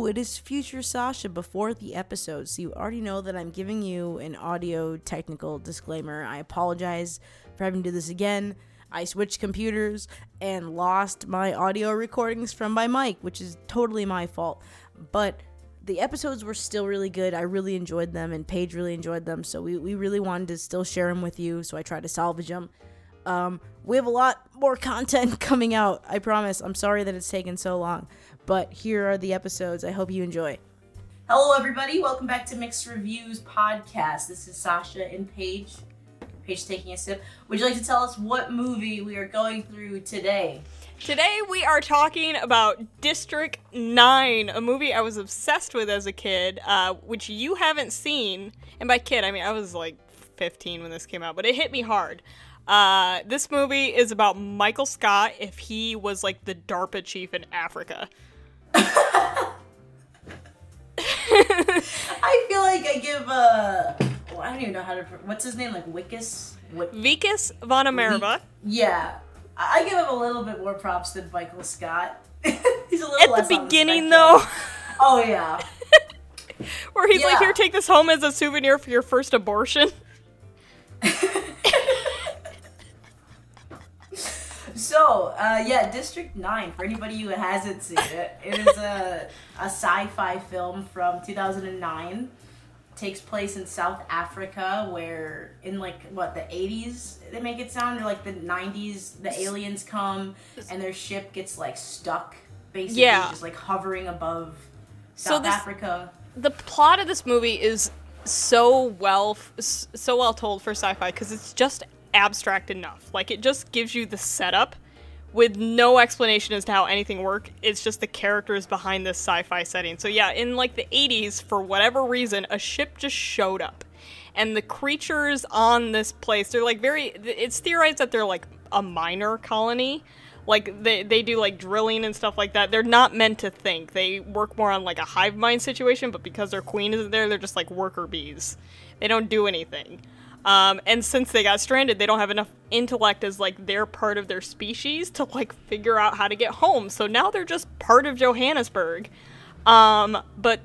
Hello, it is Future Sasha before the episode, so you already know that I'm giving you an audio technical disclaimer. I apologize for having to do this again. I switched computers and lost my audio recordings from my mic, which is totally my fault. But the episodes were still really good. I really enjoyed them, and Paige really enjoyed them, so we, we really wanted to still share them with you, so I tried to salvage them. Um, we have a lot more content coming out, I promise. I'm sorry that it's taken so long. But here are the episodes. I hope you enjoy. Hello, everybody. Welcome back to Mixed Reviews Podcast. This is Sasha and Paige. Paige taking a sip. Would you like to tell us what movie we are going through today? Today we are talking about District 9, a movie I was obsessed with as a kid, uh, which you haven't seen. And by kid, I mean I was like 15 when this came out, but it hit me hard. Uh, this movie is about Michael Scott if he was like the DARPA chief in Africa. I feel like I give uh well, I don't even know how to what's his name like Wikus Wick- Wikus. Yeah, I give him a little bit more props than Michael Scott. he's a little less. at the beginning the though. Oh yeah. Where he's yeah. like, "Here, take this home as a souvenir for your first abortion." So, uh, yeah, District 9, for anybody who hasn't seen it, it is a, a sci fi film from 2009. Takes place in South Africa, where in like what the 80s they make it sound, or like the 90s, the aliens come and their ship gets like stuck, basically, yeah. just like hovering above South so this, Africa. The plot of this movie is so well so well told for sci-fi because it's just abstract enough. Like it just gives you the setup with no explanation as to how anything works. It's just the characters behind this sci-fi setting. So yeah, in like the 80s for whatever reason a ship just showed up. And the creatures on this place, they're like very it's theorized that they're like a miner colony. Like they they do like drilling and stuff like that. They're not meant to think. They work more on like a hive mind situation, but because their queen isn't there, they're just like worker bees. They don't do anything. Um, and since they got stranded, they don't have enough intellect as like they're part of their species to like figure out how to get home. So now they're just part of Johannesburg. Um, but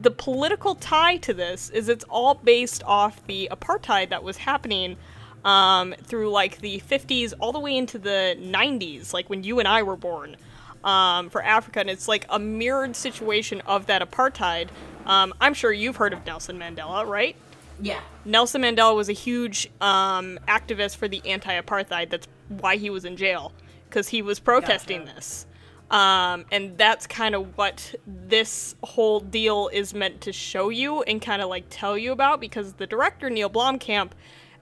the political tie to this is it's all based off the apartheid that was happening um, through like the 50s all the way into the 90s, like when you and I were born. Um, for Africa, and it's like a mirrored situation of that apartheid. Um, I'm sure you've heard of Nelson Mandela, right? Yeah. Nelson Mandela was a huge um, activist for the anti-apartheid. That's why he was in jail because he was protesting gotcha. this. Um, and that's kind of what this whole deal is meant to show you and kind of like tell you about because the director Neil Blomkamp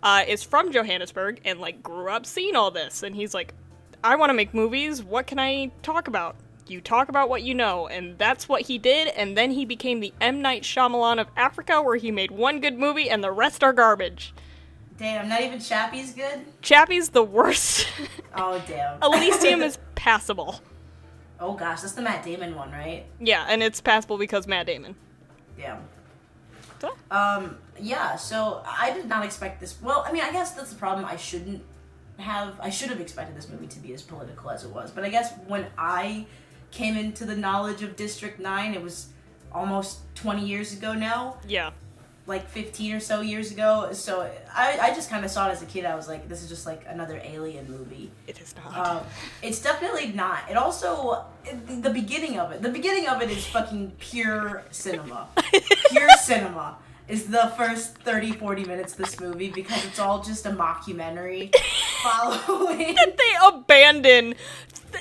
uh, is from Johannesburg and like grew up seeing all this, and he's like, I want to make movies. What can I talk about? You talk about what you know, and that's what he did. And then he became the M Night Shyamalan of Africa, where he made one good movie and the rest are garbage. Damn, not even Chappie's good. Chappie's the worst. Oh damn. Elysium is passable. Oh gosh, that's the Matt Damon one, right? Yeah, and it's passable because Matt Damon. Damn. So? Um. Yeah. So I did not expect this. Well, I mean, I guess that's the problem. I shouldn't have. I should have expected this movie to be as political as it was. But I guess when I came into the knowledge of District 9. It was almost 20 years ago now. Yeah. Like 15 or so years ago. So I, I just kind of saw it as a kid. I was like, this is just like another alien movie. It is not. Um, it's definitely not. It also, the beginning of it, the beginning of it is fucking pure cinema. pure cinema is the first 30 40 minutes of this movie because it's all just a mockumentary following that they abandon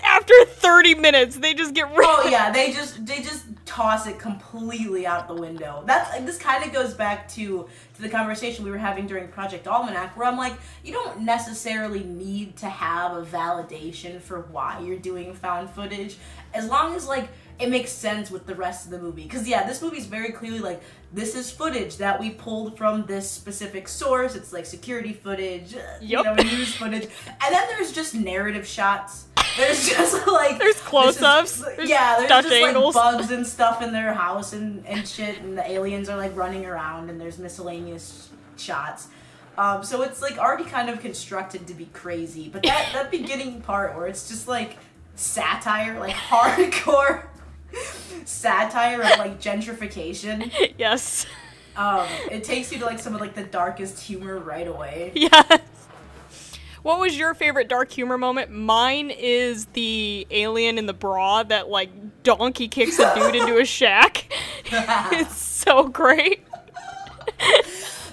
after 30 minutes they just get rid oh yeah they just they just toss it completely out the window that's like this kind of goes back to to the conversation we were having during project almanac where i'm like you don't necessarily need to have a validation for why you're doing found footage as long as like it makes sense with the rest of the movie. Because yeah, this movie is very clearly like this is footage that we pulled from this specific source. It's like security footage, uh, yep. you know, news footage, and then there's just narrative shots. There's just like there's close-ups. There's yeah, there's just angles. like bugs and stuff in their house and and shit, and the aliens are like running around, and there's miscellaneous shots. Um, so it's like already kind of constructed to be crazy, but that that beginning part where it's just like satire, like hardcore satire of like gentrification. yes. Um, it takes you to like some of like the darkest humor right away. Yes. What was your favorite dark humor moment? Mine is the alien in the bra that like donkey kicks a dude into a shack. it's so great.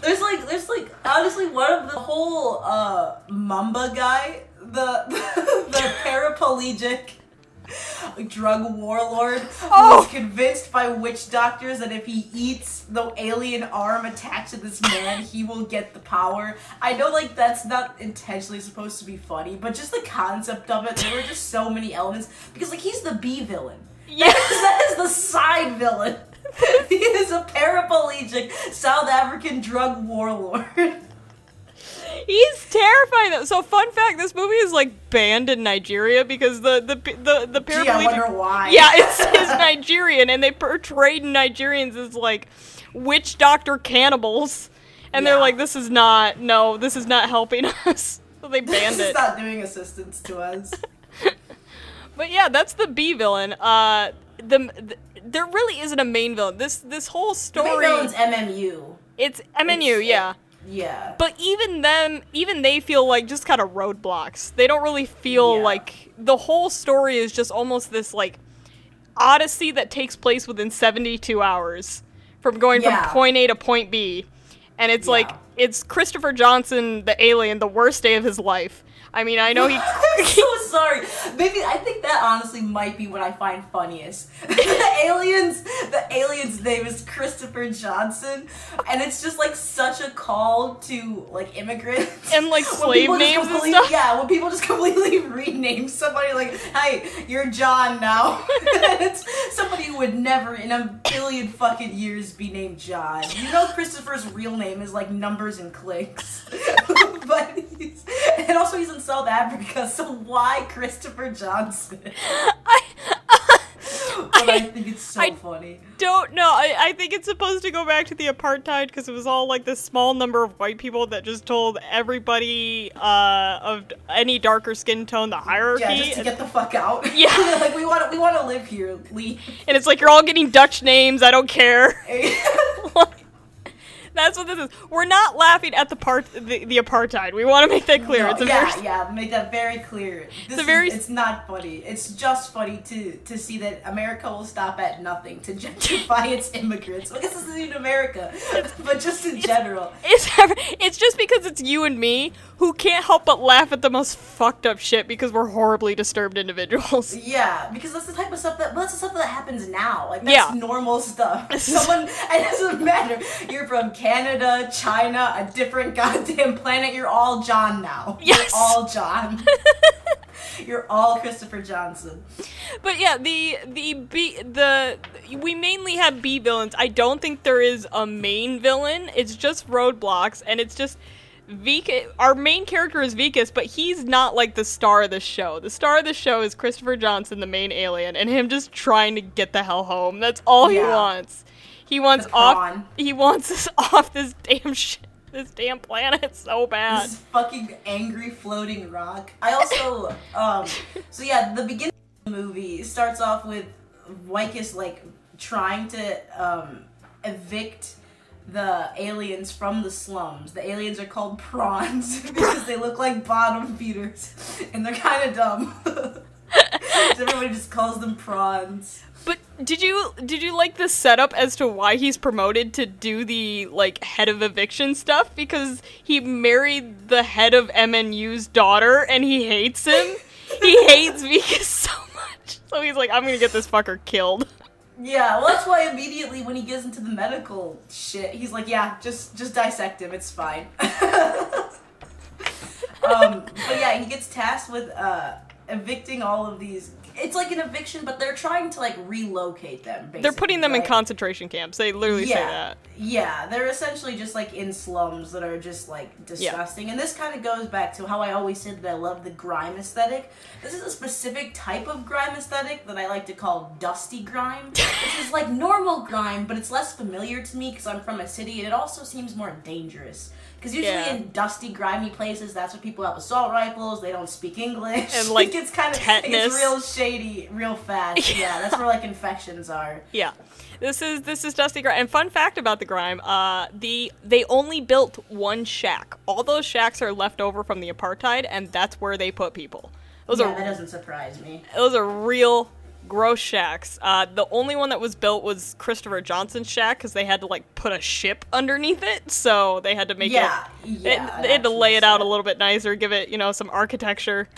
There's like there's like honestly one of the whole uh Mamba guy, the the paraplegic drug warlord Oh. was convinced by witch doctors that if he eats the alien arm attached to this man, he will get the power. I know like that's not intentionally supposed to be funny, but just the concept of it, there were just so many elements because like he's the B villain. Yes. that is the side villain. he is a paraplegic South African drug warlord. He's terrifying. though. So, fun fact: this movie is like banned in Nigeria because the the the the Gee, I wonder why. Yeah, it's, it's Nigerian, and they portrayed Nigerians as like witch doctor cannibals, and they're like, "This is not. No, this is not helping us." So they banned it. this it. is not doing assistance to us. But yeah, that's the B villain. Uh, the, the there really isn't a main villain. This this whole The story. main villain's MMU. it's MNU, It's- yeah. Yeah. But even them, even they feel like just kind of roadblocks. They don't really feel Yeah. like the whole story is just almost this like odyssey that takes place within 72 hours from going Yeah. from point A to point B. And it's like Yeah. It's Christopher Johnson, the alien, the worst day of his life. I mean, I know he I'm so sorry. Maybe I think that honestly might be what I find funniest. the aliens, the alien's name is Christopher Johnson, and it's just like such a call to like immigrants And, like, slave names and stuff. Yeah, when people just completely rename somebody like, "Hey, you're John now." it's somebody who would never in a billion fucking years be named John. You know, Christopher's real name is like numbers and clicks, but he's and also he's in South Africa. So why Christopher Johnson? I, But I, think it's so I- funny. don't know. I, I think it's supposed to go back to the apartheid because it was all like this small number of white people that just told everybody uh, of any darker skin tone the hierarchy. Yeah, just to get the fuck out. Yeah. like we want to, we want to live here. Leave. and it's like you're all getting Dutch names. I don't care. That's what this is. We're not laughing at the part the, the apartheid. We want to make that clear. No, it's a yeah, very yeah, make that very clear. This a is- very- it's not funny. It's just funny to to see that America will stop at nothing to gentrify its immigrants. I guess this isn't even America, but just in general. it's it's just because it's you and me who can't help but laugh at the most fucked up shit because we're horribly disturbed individuals. Yeah, because that's the type of stuff that well, that's the stuff that happens now. Like that's Yeah. normal stuff. Someone it doesn't matter. You're from Canada, China, a different goddamn planet. You're all John now. Yes. You're all John. You're all Christopher Johnson. But yeah, the the B the we mainly have B villains. I don't think there is a main villain. It's just roadblocks, and it's just Vika. Our main character is Wikus, but he's not like the star of the show. The star of the show is Christopher Johnson, the main alien, and him just trying to get the hell home. That's all he Yeah. wants. He wants off. He wants us off this damn shit. This damn planet so bad. This fucking angry floating rock. I also, um, so yeah, the beginning of the movie starts off with Wikus like trying to um, evict the aliens from the slums. The aliens are called prawns because they look like bottom feeders and they're kind of dumb. So everybody just calls them prawns. But did you did you like the setup as to why he's promoted to do the like head of eviction stuff? Because he married the head of MNU's daughter and he hates him. he hates Vika so much. So he's like, I'm gonna get this fucker killed. Yeah, well, that's why immediately when he gets into the medical shit, he's like, "Yeah, just just dissect him. It's fine." um, but yeah, he gets tasked with uh, evicting all of these. It's like an eviction, but they're trying to like relocate them. Basically, They're putting them in concentration camps. They literally say that. Yeah, they're essentially just like in slums that are just like disgusting. And this kind of goes back to how I always said that I love the grime aesthetic. This is a specific type of grime aesthetic that I like to call dusty grime, which is like normal grime, but it's less familiar to me because I'm from a city and it also seems more dangerous. Because usually Yeah. in dusty, grimy places, that's what people have assault rifles. They don't speak English. And like gets kind of it Tetanus. gets real shady real fast. Yeah, that's where like infections are. Yeah. This is this is Dusty Grime. And fun fact about the Grime, uh, the they only built one shack. All those shacks are left over from the apartheid, and that's where they put people. Those yeah, are that doesn't surprise me. those are real gross shacks. Uh, the only one that was built was Christopher Johnson's shack because they had to like put a ship underneath it, so they had to make Yeah, it. yeah, they, they had to lay it out a little bit nicer, give it you know some architecture.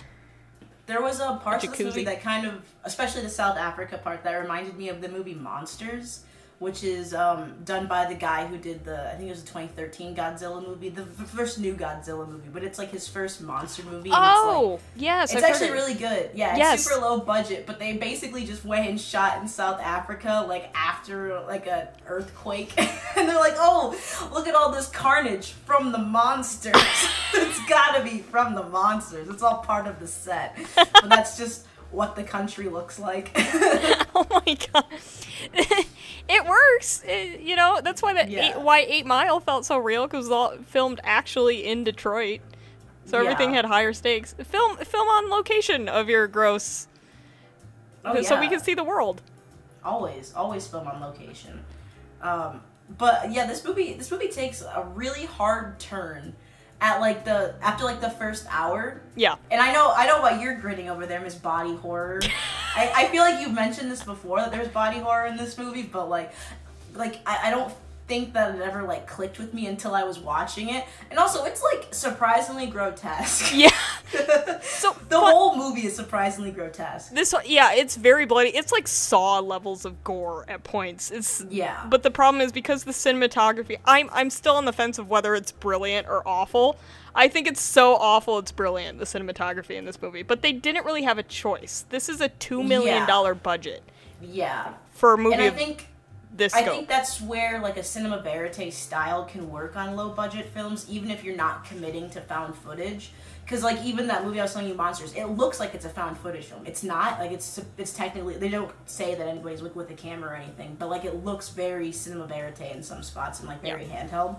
There was a part of this movie that kind of, especially the South Africa part, that reminded me of the movie Monsters, which is um, done by the guy who did the, I think it was the 2013 Godzilla movie, the first new Godzilla movie, but it's like his first monster movie. and it's, like, Oh yes, It's I've actually really good. Yeah, it's Yes. super low budget, but they basically just went and shot in South Africa like after like a earthquake, and they're like, "Oh, look at all this carnage from the monsters. it's gotta be from the monsters. It's all part of the set." But that's just what the country looks like. Oh my god. It works. It- you know, that's why that Yeah. eight, why 8 Mile felt so real cuz it was all filmed actually in Detroit. So everything had higher stakes. Film film on location of your gross Oh, so we can see the world. always always film on location um but yeah this movie this movie takes a really hard turn at like the after like the first hour Yeah. and i know i know what you're grinning over there miss body horror I, I feel like you've mentioned this before that there's body horror in this movie but like like i, I don't think that it ever like clicked with me until i was watching it and also it's like surprisingly grotesque Yeah. So the fun- whole movie is surprisingly grotesque this yeah, it's very bloody. It's like saw levels of gore at points. It's yeah But the problem is because the cinematography, I'm I'm still on the fence of whether it's brilliant or awful. I think it's so awful it's brilliant the cinematography in this movie. But they didn't really have a choice. This is a two million dollar budget yeah for a movie and i of think this I scope. think that's where like a cinema verite style can work on low budget films, even if you're not committing to found footage. Because like even that movie I was telling you, Monsters, it looks like it's a found footage film. It's not like it's it's technically they don't say that anybody's like with a camera or anything, but like it looks very cinema verite in some spots and like very handheld.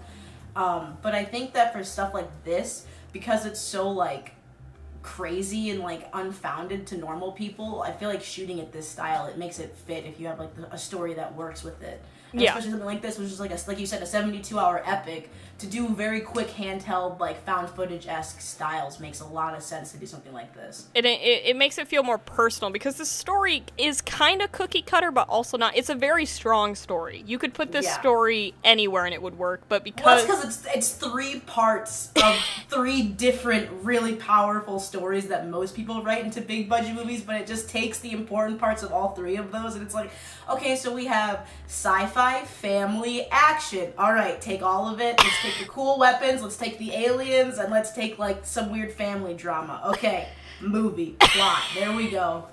Um, but I think that for stuff like this, because it's so like crazy and like unfounded to normal people, I feel like shooting it this style it makes it fit if you have like the, a story that works with it. And Yeah. Especially something like this, which is like a like you said, a seventy-two hour epic. To do very quick handheld like found footage esque styles makes a lot of sense to do something like this. it, it, it makes it feel more personal because the story is kind of cookie cutter, but also not. It's a very strong story. You could put this Yeah. story anywhere and it would work, but Well, because because it's it's three parts of three different really powerful stories that most people write into big budget movies, but it just takes the important parts of all three of those, and it's like, okay, so we have sci-fi, family, action. All right, take all of it. Let's take the cool weapons. Let's take the aliens, and let's take like some weird family drama. Okay, movie plot. There we go.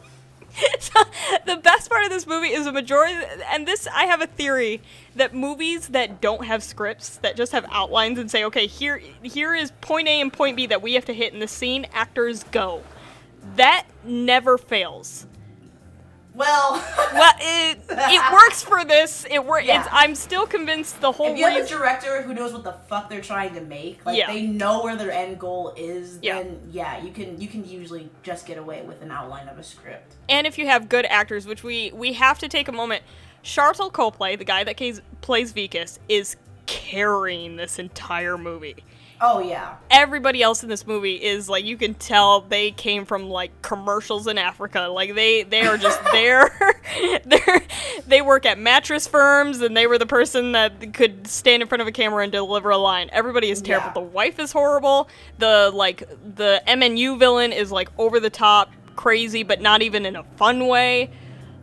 the best part of this movie is a majority and this i have a theory that movies that don't have scripts that just have outlines and say okay here here is point a and point b that we have to hit in the scene actors go that never fails Well, well it, it works for this it works Yeah. i'm still convinced the whole if you have a director who knows what the fuck they're trying to make, like Yeah. they know where their end goal is, Yeah. then yeah, you can you can usually just get away with an outline of a script. and if you have good actors which we we have to take a moment Sharlto Copley, the guy that plays, plays Wikus, is carrying this entire movie. Oh yeah. everybody else in this movie is like you can tell they came from like commercials in Africa. Like they they are just there. They're they work at mattress firms and they were the person that could stand in front of a camera and deliver a line. Everybody is terrible. Yeah. The wife is horrible. The like the MNU villain is like over the top crazy but not even in a fun way.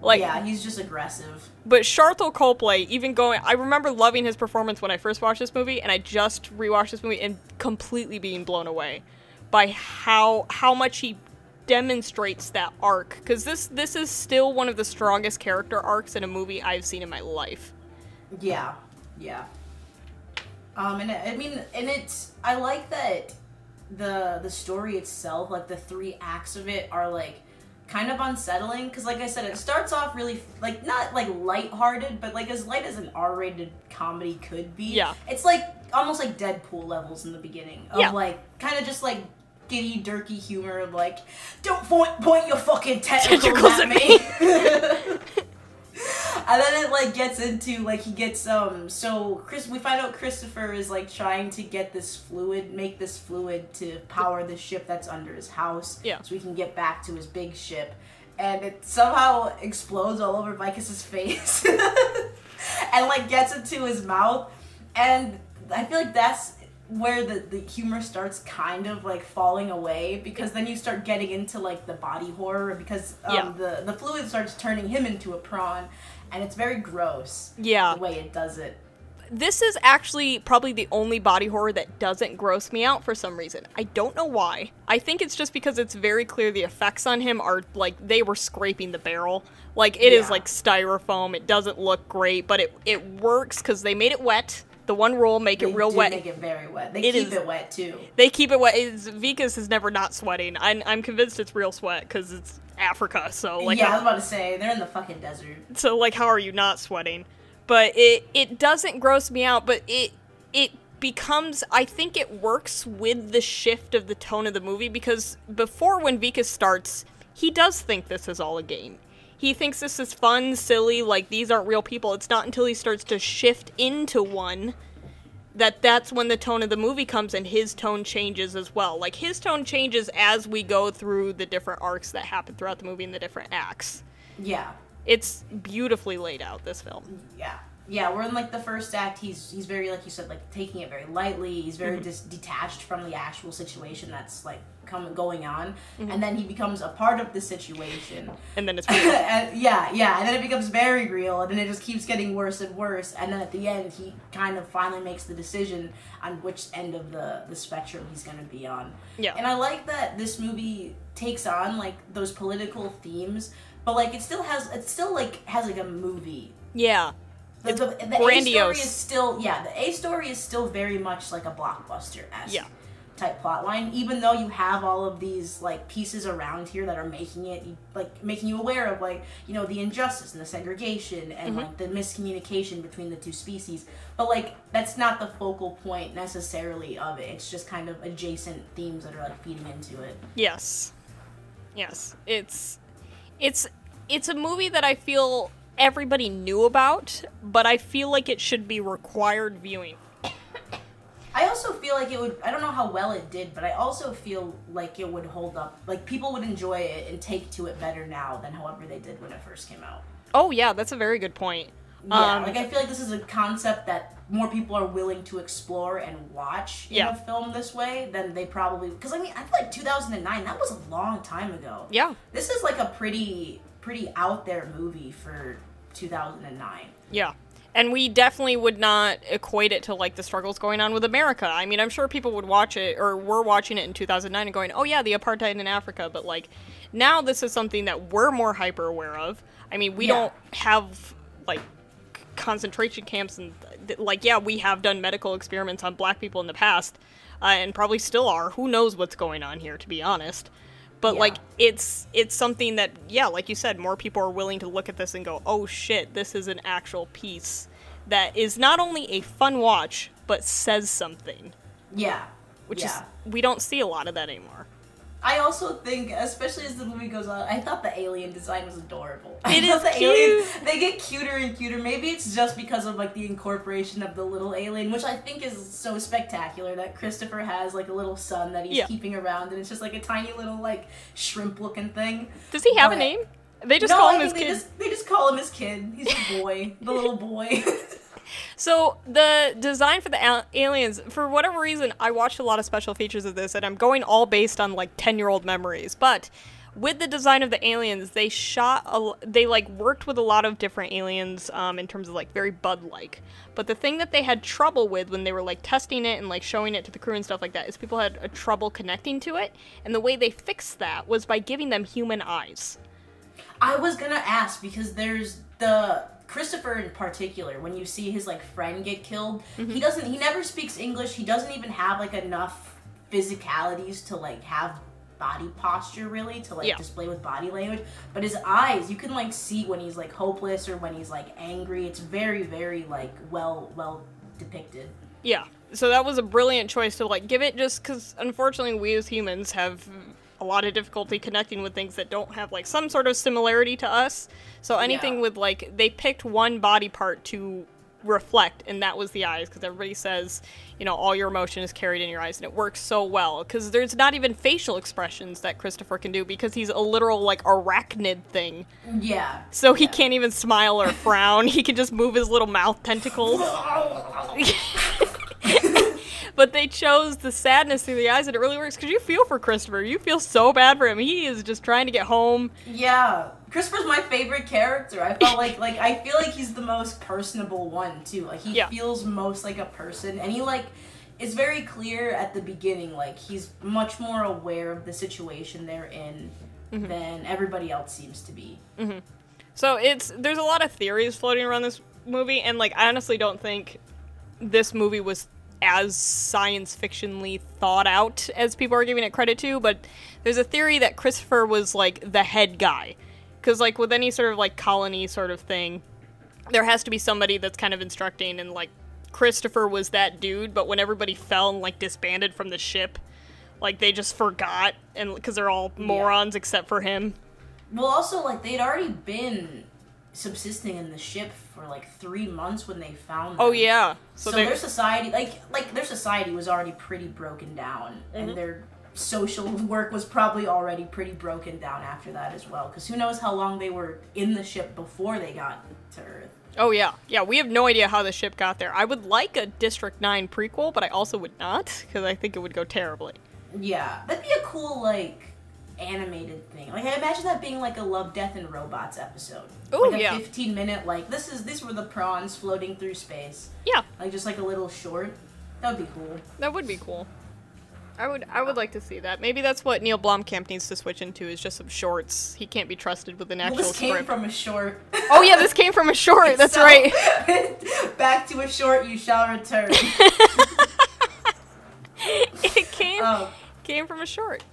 Like yeah, he's just aggressive. But Sharlto Copley, even going, I remember loving his performance when I first watched this movie, and I just rewatched this movie and completely being blown away by how how much he demonstrates that arc. Because this this is still one of the strongest character arcs in a movie I've seen in my life. Yeah, yeah. Um, and I mean, and it's I like that the the story itself, like the three acts of it, are like kind of unsettling because, like I said, it starts off really like not like light-hearted but like as light as an R-rated comedy could be. Yeah. it's like almost like Deadpool levels in the beginning of Yeah. like kind of just like giddy, dirky humor of like, don't point point your fucking tentacles, Tentacles at at me. and then it like gets into like he gets um so Chris we find out Christopher is like trying to get this fluid make this fluid to power the ship that's under his house Yeah. so he can get back to his big ship and it somehow explodes all over Wikus's face and like gets into his mouth and I feel like that's where the, the humor starts kind of like falling away because then you start getting into like the body horror because um, Yeah. the the fluid starts turning him into a prawn and it's very gross Yeah. the way it does it This is actually probably the only body horror that doesn't gross me out for some reason. I don't know why. I think it's just because it's very clear the effects on him are like they were scraping the barrel. Like it is Yeah. like styrofoam. It doesn't look great, but it it works because they made it wet. The one rule make they it real do wet. make it very wet they It keep is- it wet too They keep it wet. It's, Wikus is never not sweating. I'm, I'm convinced it's real sweat because it's Africa. So like, yeah I was about to say they're in the fucking desert so like, how are you not sweating? But it it doesn't gross me out. But it it becomes. I think it works with the shift of the tone of the movie because before when Wikus starts, he does think this is all a game. He thinks this is fun, silly, like these aren't real people. It's not until he starts to shift into one that that's when the tone of the movie comes and his tone changes as well. Like his tone changes as we go through the different arcs that happen throughout the movie and the different acts. yeah It's beautifully laid out this film. yeah yeah we're in like the first act he's he's very like you said like taking it very lightly he's very Mm-hmm. dis- detached from the actual situation that's like coming going on Mm-hmm. and then he becomes a part of the situation And then it's and, yeah yeah and then it becomes very real and then it just keeps getting worse and worse and then at the end he kind of finally makes the decision on which end of the the spectrum he's going to be on Yeah. and i like that this movie takes on like those political themes but like it still has it still like has like a movie yeah. the, the, the A story is still yeah. The A story is still very much like a blockbuster esque Yeah. Type plot line. Even though you have all of these like pieces around here that are making it like making you aware of like you know the injustice and the segregation and Mm-hmm. like the miscommunication between the two species. But like that's not the focal point necessarily of it. It's just kind of adjacent themes that are like feeding into it. Yes. Yes. It's it's it's a movie that I feel everybody knew about, but I feel like it should be required viewing. I also feel like it would. I don't know how well it did, but I also feel like it would hold up. Like people would enjoy it and take to it better now than however they did when it first came out. Oh yeah, that's a very good point. Yeah, Um, like I feel like this is a concept that more people are willing to explore and watch in Yeah. a film this way than they probably. Because I mean, I feel like 2009. That was a long time ago. yeah. This is like a pretty, pretty out there movie for 2009. Yeah. And we definitely would not equate it to like the struggles going on with America. I mean, I'm sure people would watch it or were watching it in 2009 and going, "Oh yeah, the apartheid in Africa." But like now this is something that we're more hyper aware of. I mean, we Yeah. don't have like concentration camps and th- like yeah, we have done medical experiments on black people in the past uh, and probably still are. Who knows what's going on here to be honest. But Yeah. like it's it's something that yeah, like you said, more people are willing to look at this and go, "Oh shit, this is an actual piece that is not only a fun watch but says something." Yeah. Which yeah. is we don't see a lot of that anymore. I also think, especially as the movie goes on, I thought the alien design was adorable. I It thought is the aliens they get cuter and cuter. Maybe it's just because of like the incorporation of the little alien, which I think is so spectacular that Christopher has like a little son that he's Yeah. keeping around, and it's just like a tiny little like shrimp-looking thing. Does he have a name? They just no, call I him his they kid. just they just call him his kid. He's a boy, the little boy. So the design for the al- aliens, for whatever reason, I watched a lot of special features of this, and I'm going all based on like ten year old memories. But with the design of the aliens, they shot, a, they like worked with a lot of different aliens um, in terms of like very bud like. But the thing that they had trouble with when they were like testing it and like showing it to the crew and stuff like that is people had a trouble connecting to it, and the way they fixed that was by giving them human eyes. I was gonna ask because there's the Christopher in particular. When you see his like friend get killed, Mm-hmm. he doesn't. He never speaks English. He doesn't even have like enough physicalities to like have body posture really to like Yeah. display with body language. But his eyes, you can like see when he's like hopeless or when he's like angry. It's very very like well well depicted. Yeah. so that was a brilliant choice to like give it just because unfortunately we as humans have a lot of difficulty connecting with things that don't have like some sort of similarity to us. So anything Yeah. with like they picked one body part to reflect and that was the eyes because everybody says you know all your emotion is carried in your eyes and it works so well because there's not even facial expressions that christopher can do because he's a literal like arachnid thing Yeah. so he Yeah. can't even smile or frown he can just move his little mouth tentacles but they chose the sadness through the eyes and it really works because you feel for christopher you feel so bad for him he is just trying to get home Yeah, Christopher's my favorite character. I felt like like I feel like he's the most personable one too. Like he Yeah. feels most like a person, and he like is very clear at the beginning. Like he's much more aware of the situation they're in Mm-hmm. than everybody else seems to be. So it's there's a lot of theories floating around this movie, and like I honestly don't think this movie was as science fictionally thought out as people are giving it credit to. But there's a theory that Christopher was like the head guy, because like with any sort of like colony sort of thing, there has to be somebody that's kind of instructing, and like Christopher was that dude. But when everybody fell and like disbanded from the ship. Like they just forgot, and because they're all morons except for him. Well, also like they'd already been subsisting in the ship for like three months when they found. Oh yeah, So, so, their society, like like their society, was already pretty broken down, Mm-hmm. and their social work was probably already pretty broken down after that as well. Because who knows how long they were in the ship before they got to Earth. Oh yeah, yeah. We have no idea how the ship got there. I would like a District Nine prequel, but I also would not because I think it would go terribly. Yeah, that'd be a cool like animated thing. Like I imagine that being like a Love, Death, and Robots episode. Ooh, like a yeah. fifteen minute like this is these were the prawns floating through space. Yeah, Like just like a little short. That would be cool. that would be cool. I would, I would like to see that. Maybe that's what Neil Blomkamp needs to switch into is just some shorts. He can't be trusted with an Well, actual this came script. from a short. oh yeah, this came from a short. That's So, right. back to a short you shall return. it came um, came from a short.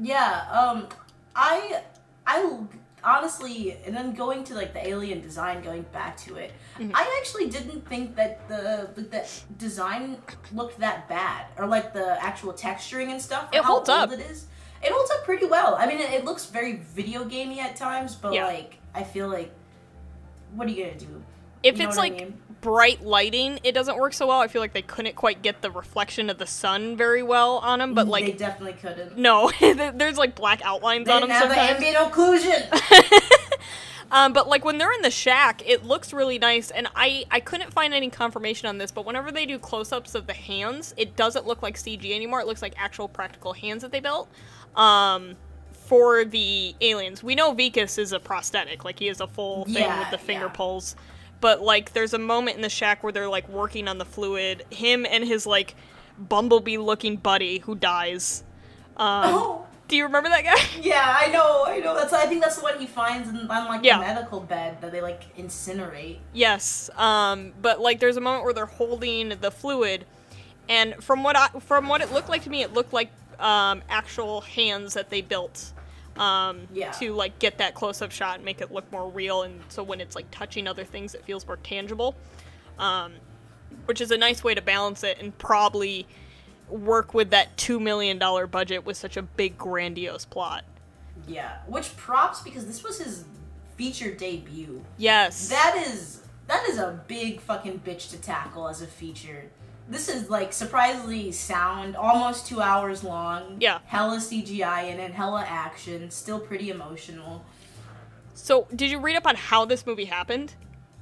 Yeah, um, I, I honestly, and then going to like the alien design, going back to it, Mm-hmm. I actually didn't think that the the, design looked that bad, or like the actual texturing and stuff. It holds up. It is. It holds up pretty well. I mean, it, it looks very video gamey at times, but Yeah. like I feel like, what are you gonna do? If You it's what I like mean? Bright lighting, it doesn't work so well. I feel like they couldn't quite get the reflection of the sun very well on them, but like they definitely couldn't. no, there's like black outlines They on them have the sometimes. ambient occlusion. Um, but like when they're in the shack, it looks really nice, and I I couldn't find any confirmation on this, but whenever they do close-ups of the hands, it doesn't look like CG anymore. It looks like actual practical hands that they built. Um, for the aliens, we know Wikus is a prosthetic, like he is a full thing Yeah, with the finger yeah. pulls. But like, there's a moment in the shack where they're like working on the fluid. Him and his like bumblebee-looking buddy who dies. Um, oh. Do you remember that guy? Yeah, I know, I know. That's I think that's the one he finds in, on like Yeah. the medical bed that they like incinerate. Yes, um, but like there's a moment where they're holding the fluid, and from what I from what it looked like to me, it looked like um, actual hands that they built um, Yeah. to like get that close up shot and make it look more real, and so when it's like touching other things, it feels more tangible, um, which is a nice way to balance it and probably work with that two million dollar budget with such a big grandiose plot. Yeah, which props because this was his feature debut. Yes, That is that is a big fucking bitch to tackle as a feature. This is like surprisingly sound, almost two hours long. Yeah. Hella CGI in it, hella action, still pretty emotional. So, did you read up on how this movie happened?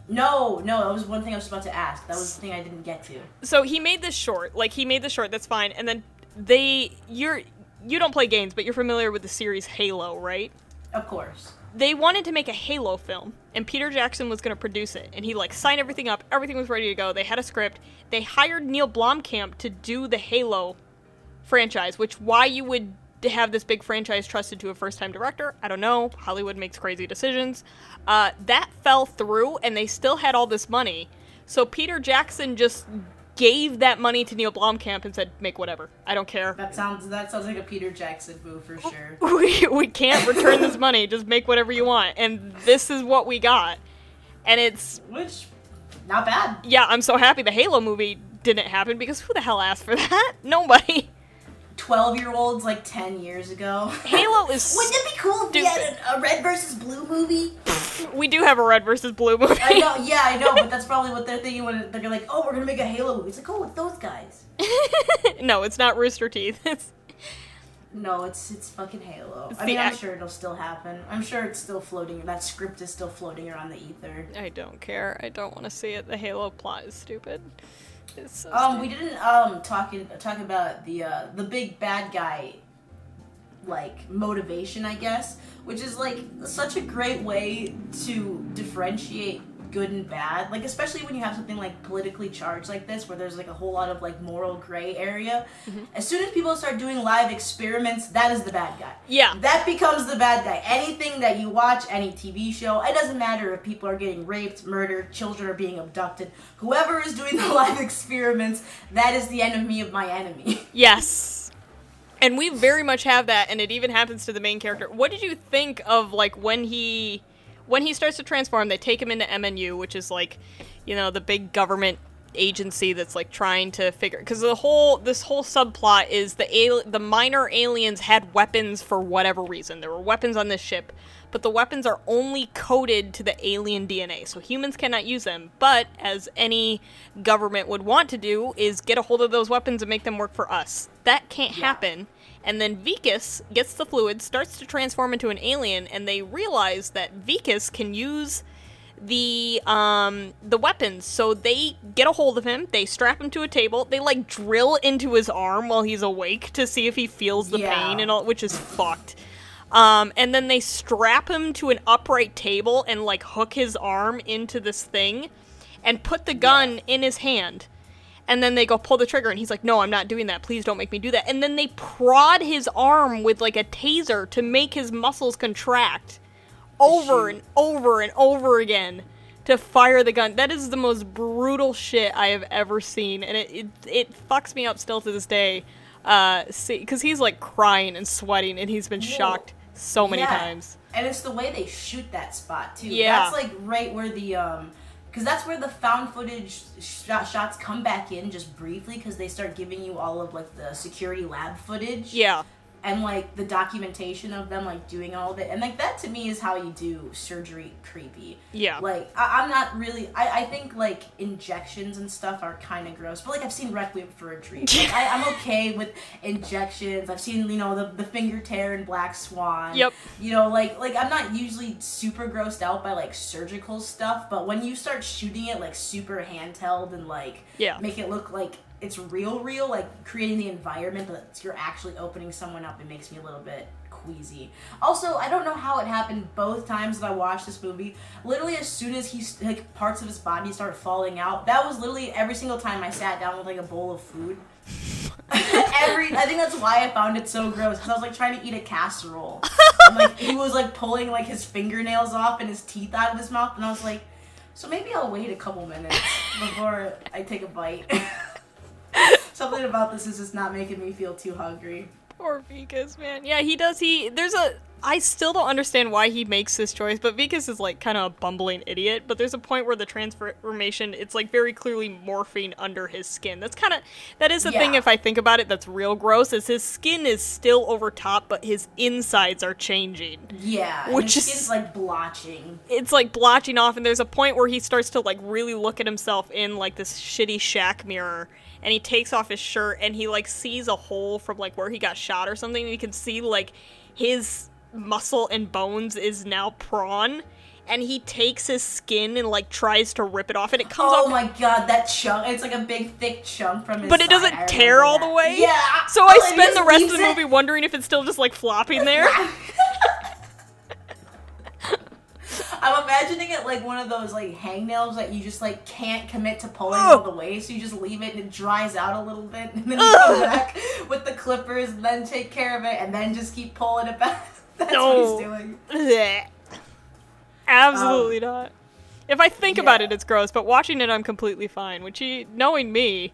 No, no, that was one thing I was about to ask. That was the thing I didn't get to. so he made this short like he made the short that's fine and then they you're you don't play games but you're familiar with the series halo right Of course. They wanted to make a halo film and peter jackson was going to produce it and he like signed everything up everything was ready to go they had a script. They hired neil blomkamp to do the halo franchise which why you would have this big franchise trusted to a first time director i don't know. Hollywood makes crazy decisions. Uh, that fell through and they still had all this money. So peter jackson just gave that money to neil blomkamp and said make whatever i don't care That sounds that sounds like a Peter Jackson move for sure. we, we can't return this money just make whatever you want and this is what we got and it's Which not bad. yeah i'm so happy the halo movie didn't happen because who the hell asked for that? Nobody. 12 year olds like 10 years ago. Halo is. Wouldn't it be cool if we had a, a red versus blue movie? we do have a red versus blue movie. I know, yeah, I know, but that's probably what they're thinking when they're like, oh, we're gonna make a Halo movie. It's like, oh, with those guys. no, it's not Rooster Teeth. It's No, it's it's fucking Halo. It's I mean, I'm ac- sure it'll still happen. I'm sure it's still floating. That script is still floating around the ether. I don't care. I don't want to see it. The Halo plot is stupid. So Um, we didn't um talking talk about the uh the big bad guy like motivation, I guess, which is like such a great way to differentiate good and bad. Like especially when you have something like politically charged like this where there's like a whole lot of like moral gray area. Mm-hmm. As soon as people start doing live experiments, that is the bad guy. Yeah. That becomes the bad guy. Anything that you watch, any TV show, it doesn't matter if people are getting raped, murdered, children are being abducted. Whoever is doing the live experiments, that is the enemy of my enemy. Yes. And we very much have that, and it even happens to the main character. What did you think of like when he when he starts to transform, they take him into MNU, which is like, you know, the big government agency that's like trying to figure because the whole this whole subplot is the al- the miner aliens had weapons for whatever reason. There were weapons on this ship, but the weapons are only coded to the alien DNA, so humans cannot use them. But as any government would want to do, is get a hold of those weapons and make them work for us. That can't happen. And then Wikus gets the fluid, starts to transform into an alien, and they realize that Wikus can use the um the weapons. So they get a hold of him they strap him to a table they like drill into his arm while he's awake to see if he feels the Yeah. pain and all which is fucked. Um and then they strap him to an upright table and like hook his arm into this thing and put the gun in his hand and then they go pull the trigger and he's like no i'm not doing that please don't make me do that and then they prod his arm with like a taser to make his muscles contract over and over and over again to fire the gun. That is the most brutal shit I have ever seen, and it it, it fucks me up still to this day. Uh, see, because he's like crying and sweating, and he's been Whoa. shocked so many Yeah. times. And it's the way they shoot that spot too. Yeah. That's like right where the um because that's where the found footage shot, shots come back in just briefly because they start giving you all of like the security lab footage. Yeah, and like the documentation of them like doing all of it and like that to me is how you do surgery creepy Yeah. like I- i'm not really I-, I think like injections and stuff are kind of gross but like i've seen requiem for a dream like, I- i'm okay with injections i've seen you know the, the finger tear in black swan Yep. you know like like i'm not usually super grossed out by like surgical stuff but when you start shooting it like super handheld and like Yeah. make it look like it's real real like creating the environment that you're actually opening someone up it makes me a little bit queasy. Also i don't know how it happened both times that i watched this movie. Literally as soon as he like parts of his body started falling out that was literally every single time i sat down with like a bowl of food. Every i think that's why i found it so gross because i was like trying to eat a casserole. And, like he was like pulling like his fingernails off and his teeth out of his mouth and i was like so maybe i'll wait a couple minutes before i take a bite Something about this is just not making me feel too hungry. Poor Wikus, man. Yeah, he does. He there's a. I still don't understand why he makes this choice, but Wikus is like kind of a bumbling idiot. But there's a point where the transformation, it's like very clearly morphing under his skin. That's kind of that is the thing. If I think about it, that's real gross. Is his skin is still over top, but his insides are changing. Yeah, Which his is- skin's like blotching. It's like blotching off, and there's a point where he starts to like really look at himself in like this shitty shack mirror, and he takes off his shirt and he like sees a hole from like where he got shot or something. And you can see like his muscle and bones is now prawn, and he takes his skin and like tries to rip it off, and it comes Oh off. my god, that chunk! It's like a big thick chunk from his. but it doesn't tear all that. the way. Yeah. So I Oh, and spend the rest of the it- movie wondering if it's still just like flopping there. I'm imagining it like one of those like hangnails that you just like can't commit to pulling Ugh. all the way, so you just leave it and it dries out a little bit, and then you come back with the clippers, and then take care of it, and then just keep pulling it back. That's No. what he's doing. Absolutely not. If I think about Um, it, it's gross, but watching it, I'm completely fine. Which, he, knowing me,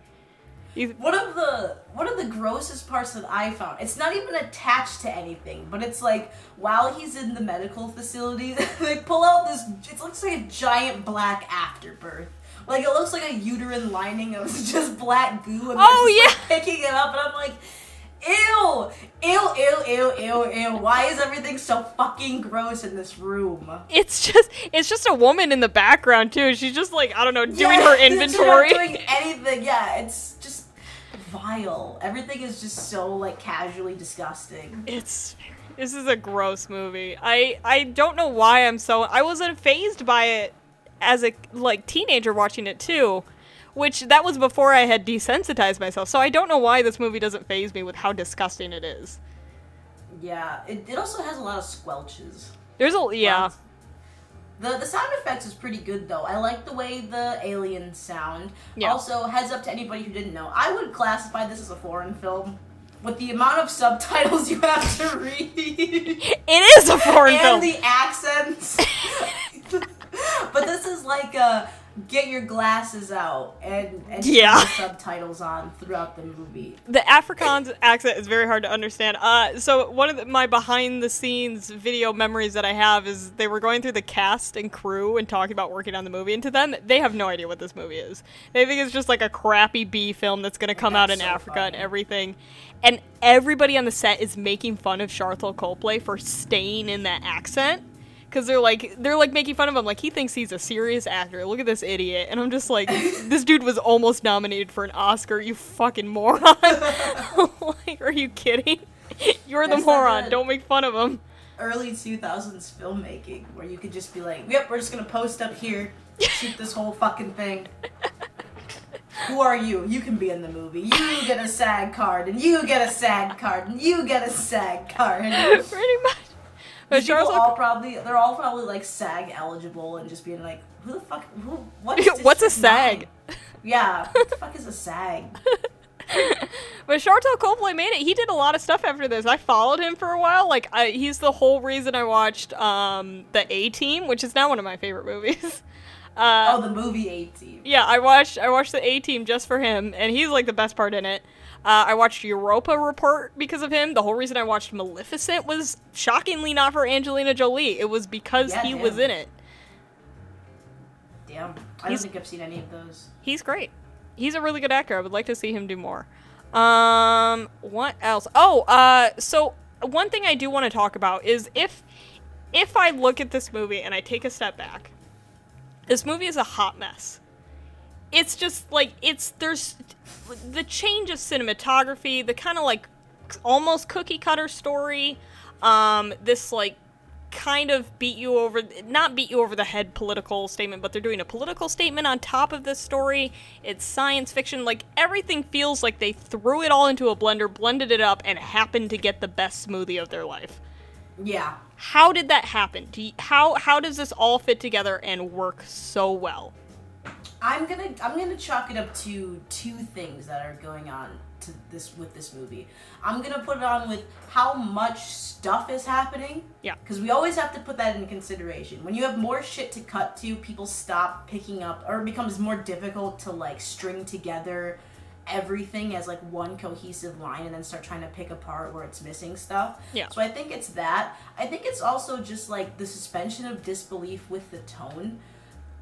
He's- One of the one of the grossest parts that I found. It's not even attached to anything, but it's like while he's in the medical facility, they pull out this. It looks like a giant black afterbirth. Like it looks like a uterine lining of just black goo. And Oh, just, like, picking it up, and I'm like. Ew! Ew, ew, ew, ew, ew. Why is everything so fucking gross in this room? It's just it's just a woman in the background too. She's just like I don't know doing Yeah, her she's inventory. not doing anything. Yeah, it's just vile. Everything is just so like casually disgusting. It's this is a gross movie. I I don't know why I'm so I wasn't phased by it as a like teenager watching it too, which that was before I had desensitized myself. So I don't know why this movie doesn't faze me with how disgusting it is. Yeah, it, it also has a lot of squelches. There's a yeah. The the sound effects is pretty good though. I like the way the aliens sound. Yeah. Also, heads up to anybody who didn't know, I would classify this as a foreign film. With the amount of subtitles you have to read It is a foreign and film. And the accents. but this is like a get your glasses out and and Yeah. the subtitles on throughout the movie. the Afrikaans accent is very hard to understand. Uh, so one of the, my behind the scenes video memories that I have is they were going through the cast and crew and talking about working on the movie, and to them they have no idea what this movie is. They think it's just like a crappy B film that's going to come out in so Africa and everything. And everybody on the set is making fun of Sharlto Copley for staying in that accent. Cause they're like they're like making fun of him, like he thinks he's a serious actor. Look at this idiot, and I'm just like, this dude was almost nominated for an Oscar. You fucking moron! like, are you kidding? You're the That's not moron. Don't make fun of him. Early 2000s filmmaking where you could just be like, "Yep, we're just to post up here, shoot this whole fucking thing." Who are you? You can be in the movie. You get a SAG card, and you get a SAG card, and you get a SAG card. Pretty much. But These people all probably they're all probably like SAG eligible and just being like, who the fuck? Who? What is What's a SAG? line? Yeah, what the fuck is a SAG? But Sharlto Copley made it. He did a lot of stuff after this. I followed him for a while. Like I, he's the whole reason I watched um, the A Team, which is now one of my favorite movies. Uh, Oh, the movie A Team. Yeah, I watched I watched the A Team just for him, and he's like the best part in it. Uh, I watched Europa Report because of him. The whole reason I watched Maleficent was shockingly not for Angelina Jolie. It was because Yeah, he damn. was in it. Damn, I He's- don't think I've seen any of those. He's great. He's a really good actor. I would like to see him do more. Um, what else? Oh, uh, so one thing I do want to talk about is if if I look at this movie and I take a step back, this movie is a hot mess. It's just like it's there's the change of cinematography, the kind of like almost cookie cutter story, um, this like kind of beat you over not beat you over the head political statement but they're doing a political statement on top of this story. It's science fiction. Like everything feels like they threw it all into a blender blended it up and happened to get the best smoothie of their life. Yeah, how did that happen? Do you, how how does this all fit together and work so well I'm gonna I'm gonna chalk it up to two things that are going on to this with this movie. I'm gonna put it on with how much stuff is happening. Yeah. Because we always have to put that in consideration. When you have more shit to cut to, people stop picking up, or it becomes more difficult to like string together everything as like one cohesive line and then start trying to pick apart where it's missing stuff. Yeah. So I think it's that. I think it's also just like the suspension of disbelief with the tone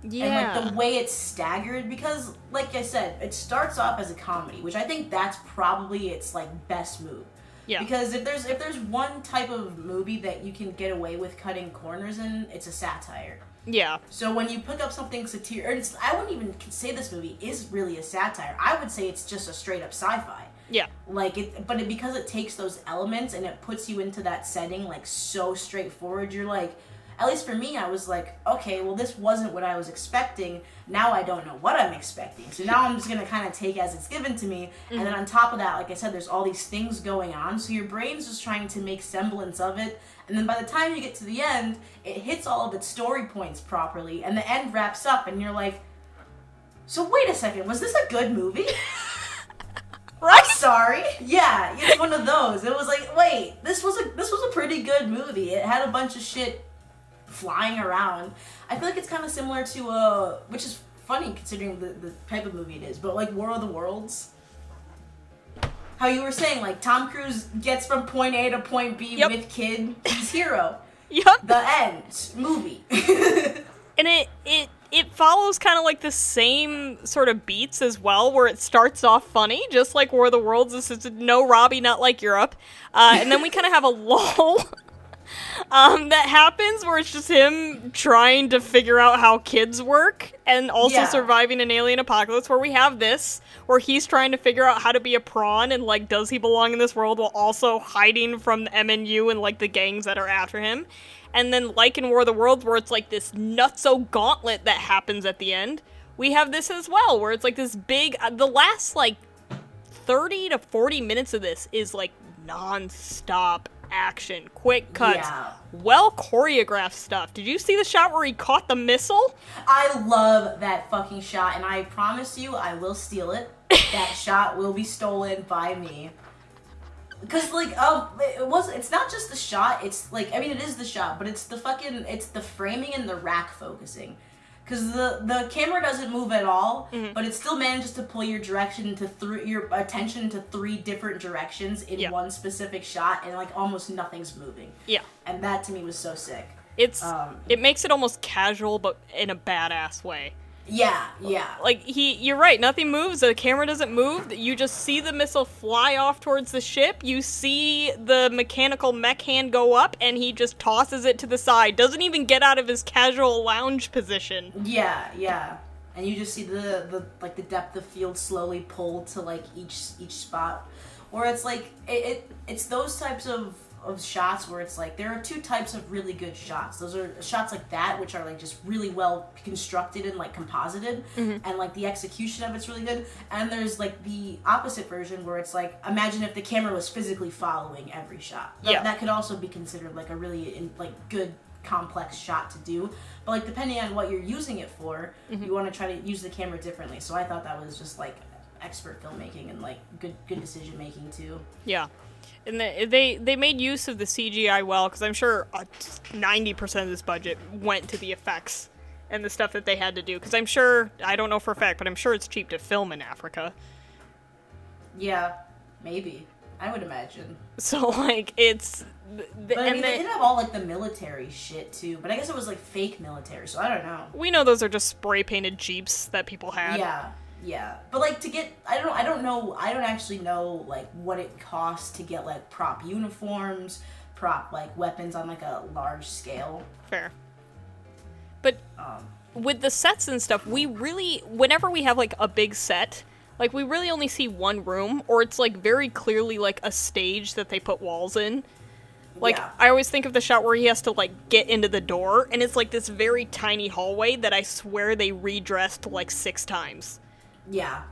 yeah and like the way it's staggered because like i said it starts off as a comedy which i think that's probably its like best move. Yeah. Because if there's if there's one type of movie that you can get away with cutting corners in it's a satire. Yeah. So when you pick up something it's, i wouldn't even say this movie is really a satire. I would say it's just a straight up sci-fi. Yeah. Like it but it, because it takes those elements and it puts you into that setting like so straightforward you're like at least for me i was like okay well this wasn't what i was expecting. Now i don't know what i'm expecting. So now i'm just gonna kind of take as it's given to me. And then mm-hmm. on top of that like i said there's all these things going on. So your brain's just trying to make semblance of it. And then by the time you get to the end it hits all of its story points properly. And the end wraps up and you're like so wait a second was this a good movie? I'm sorry. Yeah, it's one of those. It was like, wait, this was a this was a pretty good movie. It had a bunch of shit flying around. I feel like it's kind of similar to uh, which is funny considering the, the type of movie it is, but like War of the Worlds. how you were saying, like Tom Cruise gets from point A to point B Yep. with kid, he's hero. Yup. The end movie. and it it it follows kind of like the same sort of beats as well, where it starts off funny, just like War of the Worlds. This is no Robbie, not like Europe, uh, and then we kind of have a lull. Um, that happens where it's just him trying to figure out how kids work and also Yeah. surviving an alien apocalypse. Where we have this, where he's trying to figure out how to be a prawn and like, does he belong in this world while also hiding from the MNU and like the gangs that are after him. And then, like in War of the Worlds, where it's like this nutso gauntlet that happens at the end, we have this as well, where it's like this big. Uh, the last like 30 to 40 minutes of this is like non-stop action, quick cuts, Yeah. well choreographed stuff. Did you see the shot where he caught the missile? I love that fucking shot, and I promise you, I will steal it. That shot will be stolen by me. Cause like um, it was. It's not just the shot. It's like I mean, it is the shot, but it's the fucking. It's the framing and the rack focusing. Cause the the camera doesn't move at all, Mm-hmm. but it still manages to pull your direction into three your attention to three different directions in Yeah. one specific shot, and like almost nothing's moving. Yeah. And that to me was so sick. It's Um, it makes it almost casual but in a badass way. Yeah, yeah. Like he you're right, nothing moves, the camera doesn't move. You just see the missile fly off towards the ship. You see the mechanical mech hand go up and he just tosses it to the side. Doesn't even get out of his casual lounge position. Yeah, yeah. And you just see the, the like the depth of field slowly pull to like each each spot, where it's like it, it it's those types of of shots where it's like there are two types of really good shots. Those are shots like that which are like just really well constructed and like composited, and like the execution of it's really good. And there's like the opposite version where it's like imagine if the camera was physically following every shot. That, Yeah. that could also be considered like a really in, like good complex shot to do but like depending on what you're using it for Mm-hmm. you want to try to use the camera differently so i thought that was just like expert filmmaking and like good good decision making too Yeah. And they they, they made use of the CGI well because I'm sure uh, ninety percent of this budget went to the effects and the stuff that they had to do. Because I'm sure I don't know for a fact, but I'm sure it's cheap to film in Africa. yeah maybe i would imagine So like it's th- th- but i mean they, did have all like the military shit too but i guess it was like fake military so i don't know we know those are just spray painted jeeps that people had. yeah yeah but like to get i don't know i don't know i don't actually know like what it costs to get like prop uniforms prop like weapons on like a large scale Fair. But um with the sets and stuff, we really, whenever we have like a big set, like we really only see one room, or it's like very clearly like a stage that they put walls in. Like Yeah. I always think of the shot where he has to like get into the door, and it's like this very tiny hallway that I swear they redressed like six times. Yeah.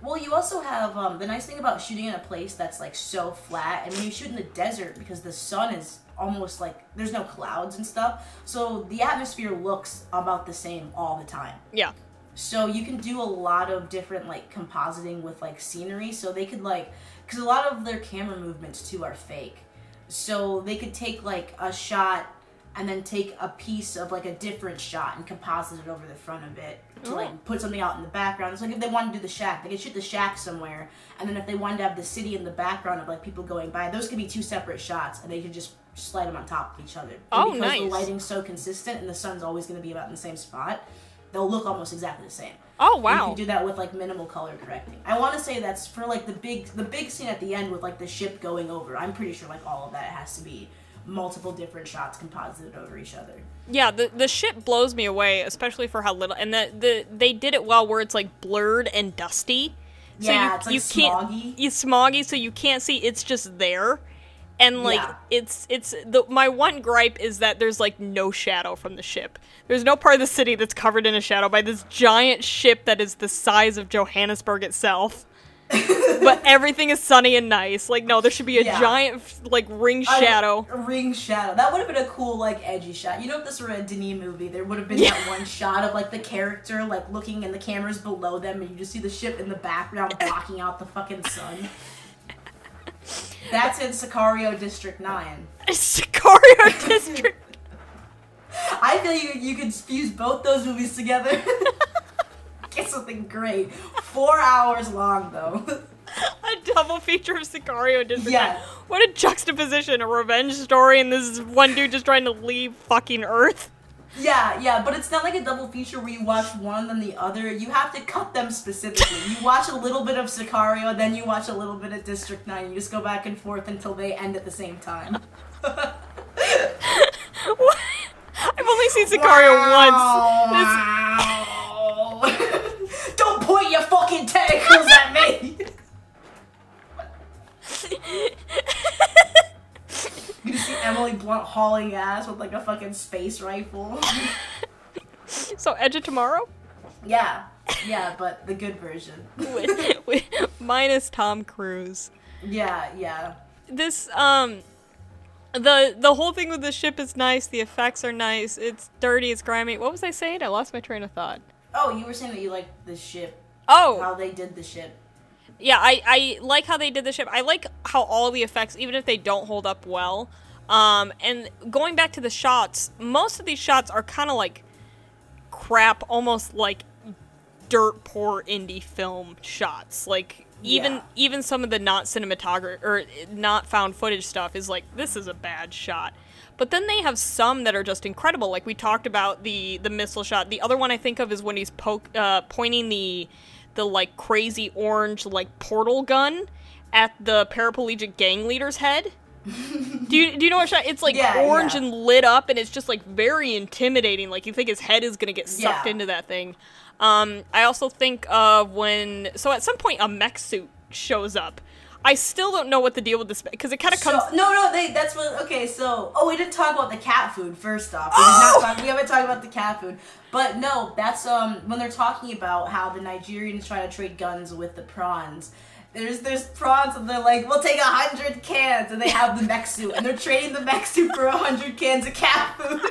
Well, you also have um, the nice thing about shooting in a place that's like so flat, and when you shoot in the desert because the sun is almost like there's no clouds and stuff, so the atmosphere looks about the same all the time. Yeah, So you can do a lot of different like compositing with like scenery. So they could like, because a lot of their camera movements too are fake. So they could take like a shot and then take a piece of like a different shot and composite it over the front of it to Oh. like put something out in the background. It's like if they wanted to do the shack, they could shoot the shack somewhere, and then if they wanted to have the city in the background of like people going by, those could be two separate shots, and they could just slide them on top of each other. And Oh, because the lighting's so consistent and the sun's always going to be about in the same spot, they'll look almost exactly the same. Oh wow. You can do that with like minimal color correcting. I want to say that's for like the big the big scene at the end with like the ship going over. I'm pretty sure like all of that has to be multiple different shots composited over each other. Yeah, the the ship blows me away, especially for how little and the, the they did it well where it's like blurred and dusty. So Yeah, you, it's, like, you can't smoggy. it's smoggy so you can't see it's just there. And like Yeah. it's it's the my one gripe is that there's like no shadow from the ship. There's no part of the city that's covered in a shadow by this giant ship that is the size of Johannesburg itself. But everything is sunny and nice. Like no, there should be a Yeah. giant like ring I- shadow. a ring shadow. That would have been a cool like edgy shot. You know, if this were a Denis movie, there would have been Yeah. that one shot of like the character like looking and the camera's below them, and you just see the ship in the background blocking out the fucking sun. That's in Sicario District Nine. Sicario District. I feel you you could fuse both those movies together. Get something great. Four hours long though. a double feature of Sicario and District Yeah. What a juxtaposition, a revenge story and this one dude just trying to leave fucking Earth. Yeah, yeah, but it's not like a double feature where you watch one then the other. You have to cut them specifically. You watch a little bit of Sicario, then you watch a little bit of District 9. You just go back and forth until they end at the same time. What? I've only seen Sicario once. Wow. Don't point your fucking tentacles at me! you just see Emily Blunt hauling ass with like a fucking space rifle. So Edge of Tomorrow? yeah, yeah, but the good version. with, with, minus Tom Cruise. Yeah, yeah. This um the the whole thing with the ship is nice, the effects are nice, it's dirty, it's grimy. What was I saying? I lost my train of thought. Oh, you were saying that you liked the ship, Oh, how they did the ship. yeah, I, I like how they did the ship. I like how all the effects, even if they don't hold up well, um, and going back to the shots, most of these shots are kind of like crap, almost like dirt poor indie film shots. Like even Yeah. even some of the not cinematography or not found footage stuff is like this is a bad shot. But then they have some that are just incredible. Like we talked about the the missile shot. The other one I think of is when he's poke, uh, pointing the the like crazy orange like portal gun at the paraplegic gang leader's head. do you do you know what shot? It's like Yeah, orange yeah. and lit up, and it's just like very intimidating. Like you think his head is gonna get sucked Yeah. into that thing. Um, I also think of when so at some point a mech suit shows up. I still don't know what the deal with this because it kind of So, comes. no, no, they. That's what. Okay, so oh, we didn't talk about the cat food. First off, we, Oh! did not talk, we haven't talked about the cat food. But no, that's um when they're talking about how the Nigerians try to trade guns with the prawns. There's there's prawns and they're like, we'll take a hundred cans, and they have the suit, and they're trading the suit for a hundred cans of cat food.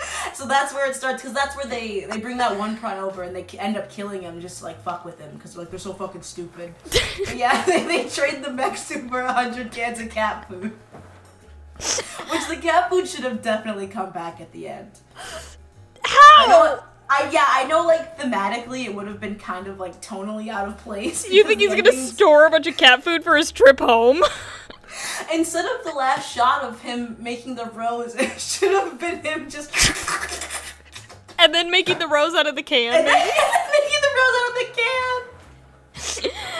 So that's where it starts, because that's where they they bring that one prawn over and they end up killing him just to, like fuck with him, because like they're so fucking stupid. Yeah, they, they trade the mech suit for a hundred cans of cat food, which the cat food should have definitely come back at the end. I know. How? I yeah, I know. Like thematically, it would have been kind of like tonally out of place. You think he's because gonna store a bunch of cat food for his trip home? Instead of the last shot of him making the rose, it should have been him just and then making the rose out of the can? and then making the rose out of the can.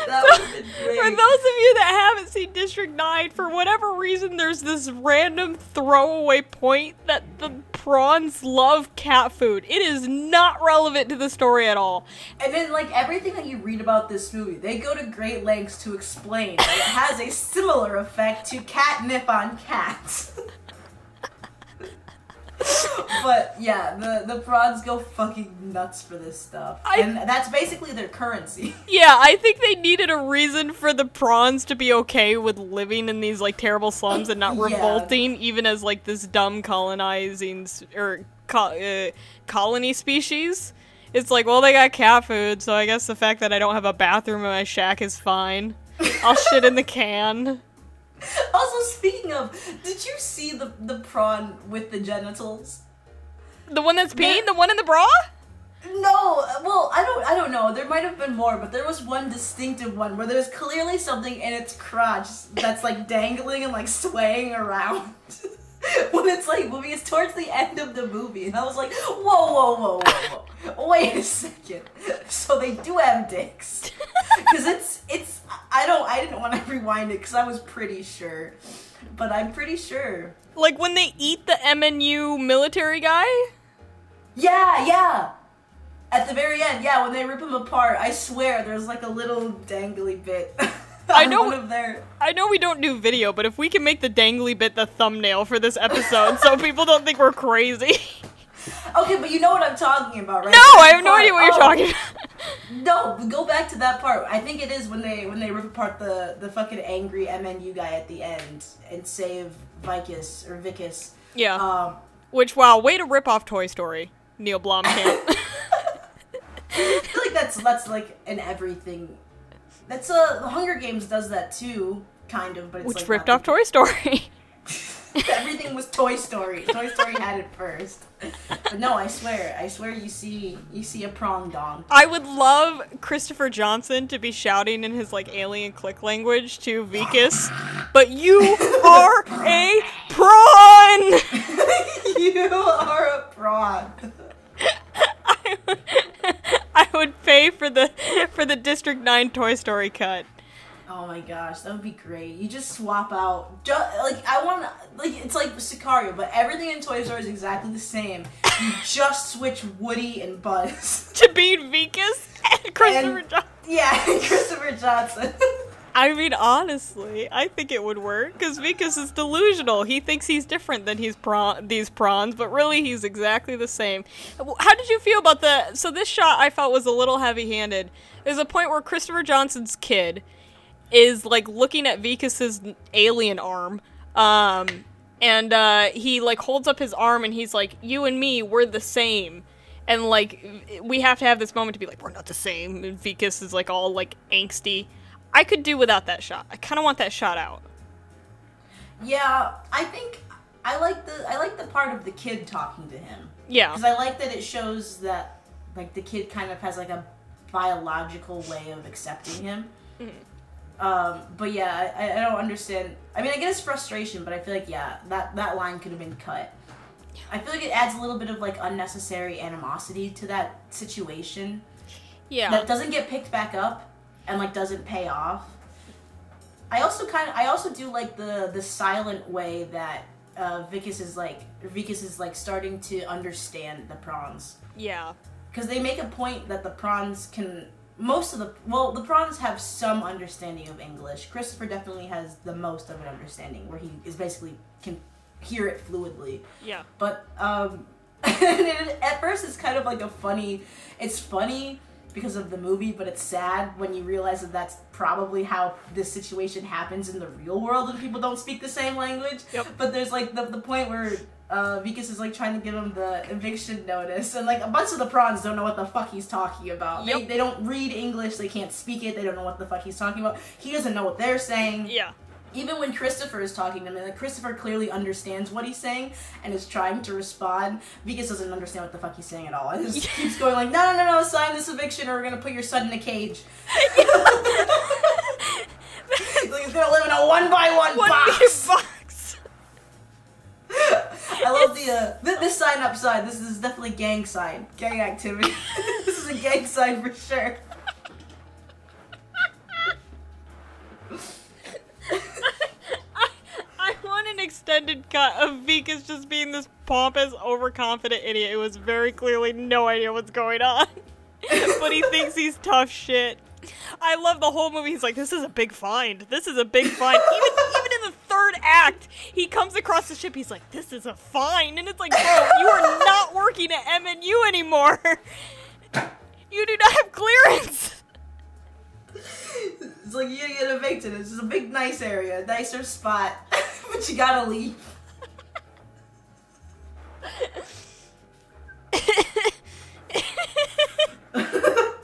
That would have been For those of you that haven't seen District 9, for whatever reason, there's this random throwaway point that the prawns love cat food. It is not relevant to the story at all. And then, like everything that you read about this movie, they go to great lengths to explain that it has a similar effect to catnip on cats. but yeah, the the prawns go fucking nuts for this stuff, I- and that's basically their currency. Yeah, I think they needed a reason for the prawns to be okay with living in these like terrible slums and not Yeah. revolting, even as like this dumb colonizing or co- uh, colony species. It's like, well, they got cat food, so I guess the fact that I don't have a bathroom in my shack is fine. I'll shit in the can. also, speaking of, did you see the the prawn with the genitals? The one that's peeing, the one in the bra. No, well, I don't, I don't know. There might have been more, but there was one distinctive one where there's clearly something in its crotch that's like dangling and like swaying around. when it's like movie it's towards the end of the movie, and I was like, whoa, whoa, whoa, whoa, whoa, wait a second. So they do have dicks, because it's, it's. I don't, I didn't want to rewind it because I was pretty sure, but I'm pretty sure. Like when they eat the MNU military guy. Yeah, yeah. At the very end, yeah, when they rip him apart, I swear there's like a little dangly bit. I know- their. I know we don't do video, but if we can make the dangly bit the thumbnail for this episode so people don't think we're crazy. Okay, but you know what I'm talking about, right? no, I have no idea what you're oh, talking about. No, go back to that part. I think it is when they when they rip apart the the fucking angry MNU guy at the end and save Wikus or Wikus. Yeah. Um, Which, wow, way to rip off Toy Story, Neil Blomkamp. I feel like that's that's like an everything. That's uh, the Hunger Games does that too, kind of, but it's Which like ripped off Toy Story. Everything was Toy Story. Toy Story had it first. But no, I swear, I swear, you see, you see a prawn dong. I would love Christopher Johnson to be shouting in his like alien click language to Wikus, but you are a prawn. you are a prawn. I, I would pay for the for the District Nine Toy Story cut. Oh my gosh, that would be great. You just swap out, ju- like I want, like it's like Sicario, but everything in Toy Story is exactly the same. You just switch Woody and Buzz. To beat Wikus and Christopher And- Johnson. Yeah, Christopher Johnson. I mean, honestly, I think it would work because Wikus is delusional. He thinks he's different than he's prawn these prawns, but really he's exactly the same. How did you feel about the? So this shot I felt was a little heavy-handed. There's a point where Christopher Johnson's kid is like looking at Wikus's alien arm, um, and uh, he like holds up his arm and he's like, "You and me, we're the same." And like we have to have this moment to be like, "We're not the same." And Wikus is like all like angsty. I could do without that shot. I kind of want that shot out. yeah, I think I like the I like the part of the kid talking to him Yeah. because I like that it shows that like the kid kind of has like a biological way of accepting him. Um, but yeah, I, I don't understand. I mean, I get his frustration, but I feel like yeah, that that line could have been cut. I feel like it adds a little bit of like unnecessary animosity to that situation Yeah. that doesn't get picked back up and like doesn't pay off. I also kind of I also do like the the silent way that uh, Wikus is like Wikus is like starting to understand the prawns yeah. because they make a point that the prawns can most of the well the prawns have some understanding of English. Christopher definitely has the most of an understanding where he is basically can hear it fluidly. Yeah. But um, at first, it's kind of like a funny. It's funny because of the movie, but it's sad when you realize that that's probably how this situation happens in the real world and people don't speak the same language. Yep. But there's like the, the point where uh, Wikus is like trying to give him the eviction notice, and like a bunch of the prawns don't know what the fuck he's talking about. They, they don't read English, they can't speak it, they don't know what the fuck he's talking about. He doesn't know what they're saying Yeah. Even when Christopher is talking to me, like Christopher clearly understands what he's saying and is trying to respond. Wikus doesn't understand what the fuck he's saying at all, and just keeps going like, "No, no, no, no! Sign this eviction, or we're gonna put your son in a cage." like he's gonna live in a one by one box. box. I love the uh, th- this sign up upside. This is definitely gang sign, gang activity. this is a gang sign for sure. I, I want an extended cut of Wikus just being this pompous, overconfident idiot who has very clearly no idea what's going on. but he thinks he's tough shit. I love the whole movie. He's like, this is a big find. This is a big find. Even even in the third act, he comes across the ship. He's like, this is a find. And it's like, bro, you are not working at MNU anymore. You do not have clearance. It's like you get evicted. It's just a big, nice area, nicer spot, but you gotta leave. oh,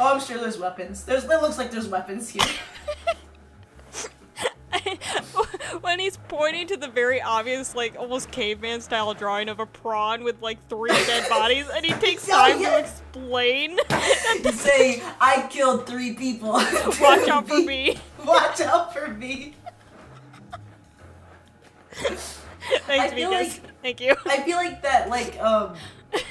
I'm sure there's weapons. There's. It looks like there's weapons here. When he's pointing to the very obvious, like almost caveman style drawing of a prawn with like three dead bodies, and he takes time to explain. Saying, "I killed three people. Watch out for me. Watch out for me." Thanks, Wikus. like- Thank you. I feel like that, like, um,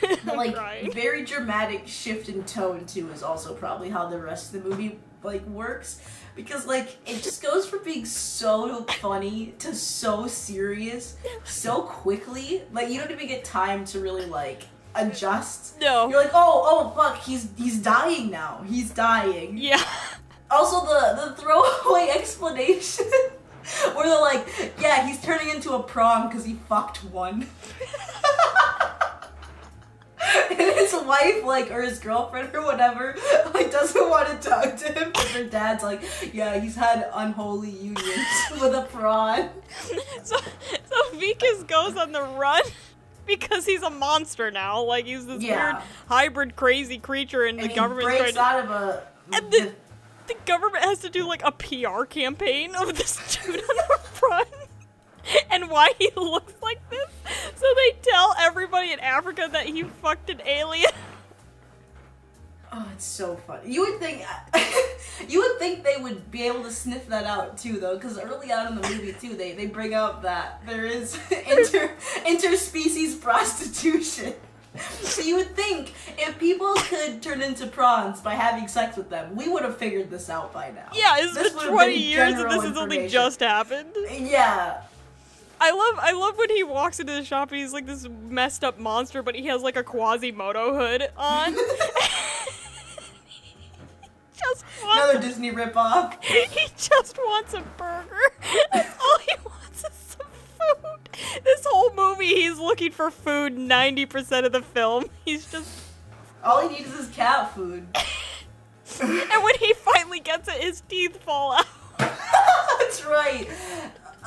the, like crying. very dramatic shift in tone too is also probably how the rest of the movie like works because like it just goes from being so funny to so serious so quickly like you don't even get time to really like adjust No. you're like oh oh fuck he's he's dying now he's dying Yeah. also the the throwaway explanation where they're like yeah he's turning into a prawn because he fucked one and his wife, like, or his girlfriend or whatever, like, doesn't want to talk to him because her dad's like, yeah, he's had unholy unions with a prawn. So, so Wikus goes on the run because he's a monster now. Like he's this Yeah. weird hybrid crazy creature, and, And the he government's trying breaks to. out of a. And the, the government has to do like a PR campaign of this dude on the front. and why he looks like this. So they tell everybody in Africa that he fucked an alien. Oh, it's so funny. You would think, you would think they would be able to sniff that out too, though, because early on in the movie too, they they bring up that there is inter interspecies prostitution. So you would think if people could turn into prawns by having sex with them, we would have figured this out by now. Yeah, it's This been 20 been years and this has only just happened. Yeah. I love I love when he walks into the shop and he's like this messed up monster, but he has like a Quasimodo hood on. just wants Another Disney ripoff. he just wants a burger. That's all he wants is some food. This whole movie, he's looking for food 90% of the film. He's just. All he needs is cat food. And when he finally gets it, his teeth fall out. That's right.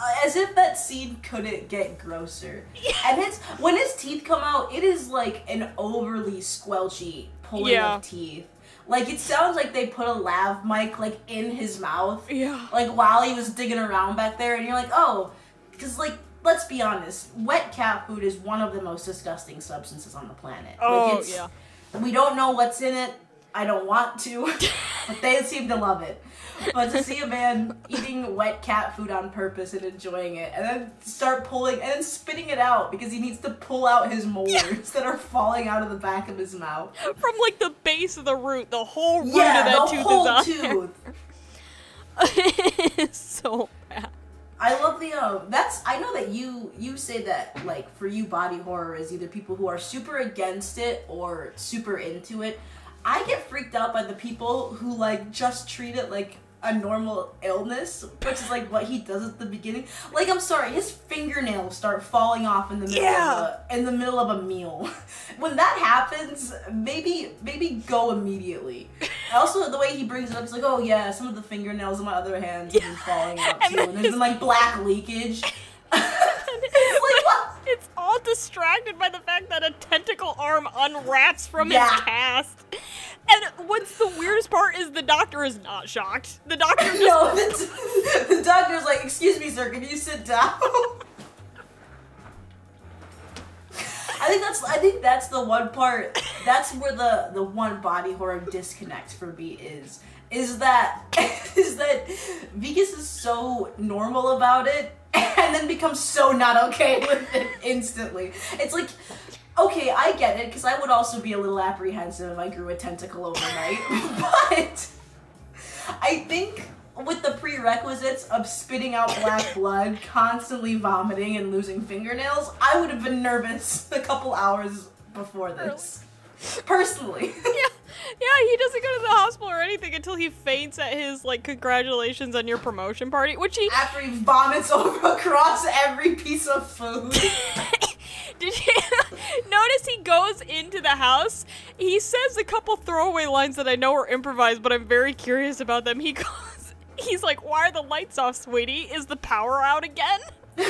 Uh, as if that scene couldn't get grosser. Yeah. And his when his teeth come out, it is like an overly squelchy pulling Yeah. of teeth. Like it sounds like they put a lav mic like in his mouth, Yeah. like while he was digging around back there, and you're like, oh, because like let's be honest, wet cat food is one of the most disgusting substances on the planet. Oh, like, it's, yeah. we don't know what's in it. I don't want to, but they seem to love it. But to see a man eating wet cat food on purpose and enjoying it, and then start pulling and then spitting it out because he needs to pull out his molars that are falling out of the back of his mouth. From like the base of the root, the whole root Yeah, of that the tooth whole is on tooth. there. it's so bad. I love the um. That's I know that you you say that like for you body horror is either people who are super against it or super into it. I get freaked out by the people who like just treat it like a normal illness, which is like what he does at the beginning. Like I'm sorry, his fingernails start falling off in the middle Yeah. of a, in the middle of a meal. when that happens, maybe maybe go immediately. Also, the way he brings it up, he's like, "Oh yeah, some of the fingernails on my other hand have been falling out too, and there's been like black leakage." it's, like, what? it's all distracted by the fact that a tentacle arm unwraps from Yeah. his cast. And what's the weirdest part is the doctor is not shocked. The doctor just No, the, the doctor's like, "Excuse me, sir, can you sit down?" I think that's I think that's the one part. That's where the the one body horror disconnect for me is. Is that is that Wikus is so normal about it and then become so not okay with it instantly. It's like okay, I get it because I would also be a little apprehensive if I grew a tentacle overnight, but I think with the prerequisites of spitting out black blood, constantly vomiting, and losing fingernails, I would have been nervous a couple hours before this. Personally. yeah, yeah, he doesn't go to the hospital or anything until he faints at his like congratulations on your promotion party, which he After he vomits over across every piece of food. Did you notice he goes into the house? He says a couple throwaway lines that I know are improvised, but I'm very curious about them. He goes, he's like, "Why are the lights off, sweetie? Is the power out again?" what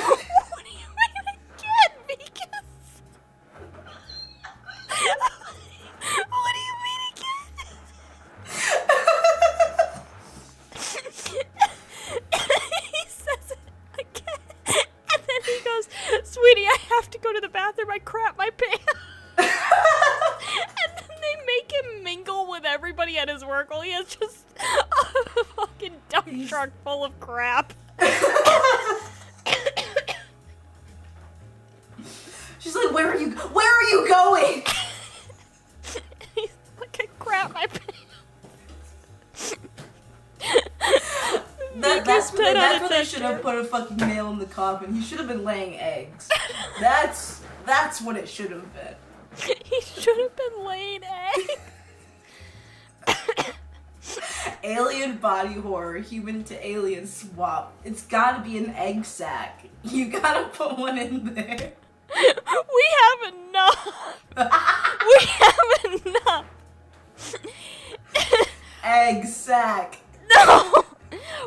do you mean again, Wikus? what do you mean again? he says it again. And then he goes, Sweetie, I have to go to the bathroom. I crap my That's what it should have been. he should have been laying eggs. Alien body horror, human to alien swap. It's gotta be an egg sack. You gotta put one in there. we have enough. We have enough. egg sack. No.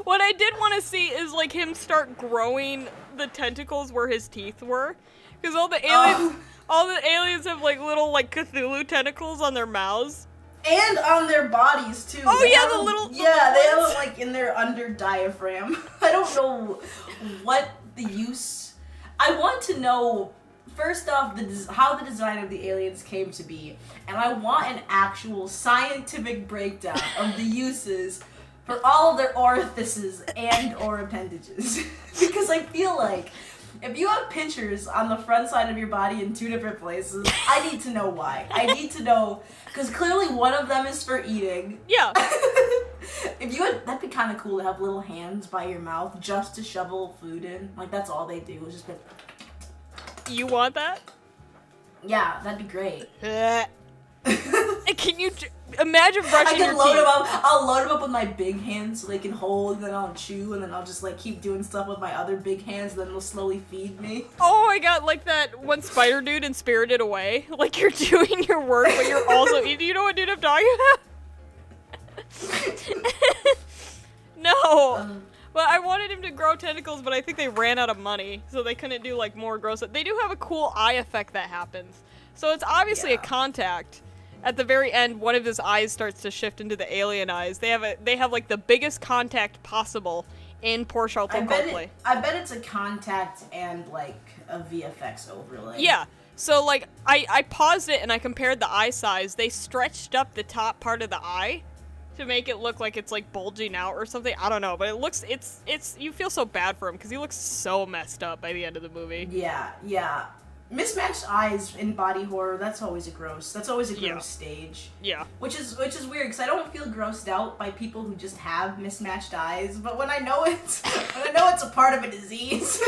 What I did want to see is like him start growing the tentacles where his teeth were, because all the oh. aliens, Oh. all the aliens have like little like Cthulhu tentacles on their mouths. And on their bodies too. Oh, They yeah, the little- the Yeah, little they have them like in their under diaphragm. I don't know what the use I want to know first off the how the design of the aliens came to be, and I want an actual scientific breakdown of the uses for all of their orifices and or appendages, because I feel like. If you have pinchers on the front side of your body in two different places, I need to know why. I need to know because clearly one of them is for eating, Yeah. if you had, that'd be kind of cool to have little hands by your mouth just to shovel food in. Like that's all they do is just. Go, You want that? yeah, that'd be great. Can you j- imagine brushing your can load teeth? them up. I'll load them up with my big hands so they can hold, and then I'll chew, and then I'll just like keep doing stuff with my other big hands. And Then they'll slowly feed me. Oh my god, like that one spider dude in Spirited Away. Like you're doing your work, but you're also eating. You know what dude I'm talking about? no. Um, Well, I wanted him to grow tentacles, but I think they ran out of money, so they couldn't do like more gross. They do have a cool eye effect that happens. So it's obviously a contact. At the very end, one of his eyes starts to shift into the alien eyes. They have a they have like the biggest contact possible in Poor I Sharlto bet Copley. it, I bet it's a contact and like a VFX overlay. Yeah. So like I I paused it and I compared the eye size. They stretched up the top part of the eye to make it look like it's like bulging out or something. I don't know, but it looks it's it's you feel so bad for him because he looks so messed up by the end of the movie. Yeah, yeah. Mismatched eyes in body horror. That's always a gross. That's always a gross Yeah. stage. Yeah. Which is which is weird because I don't feel grossed out by people who just have mismatched eyes, but when I know it's when I know it's a part of a disease,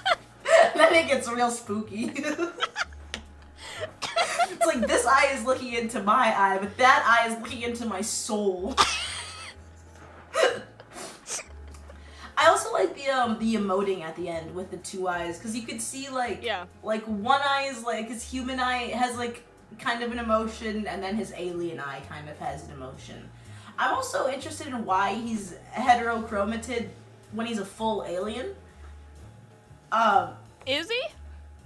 then it gets real spooky. it's like this eye is looking into my eye, but that eye is looking into my soul. I also like the um the emoting at the end with the two eyes because you could see like Yeah. like one eye is like his human eye has like kind of an emotion and then his alien eye kind of has an emotion. I'm also interested in why he's heterochromatid when he's a full alien. Um Is he?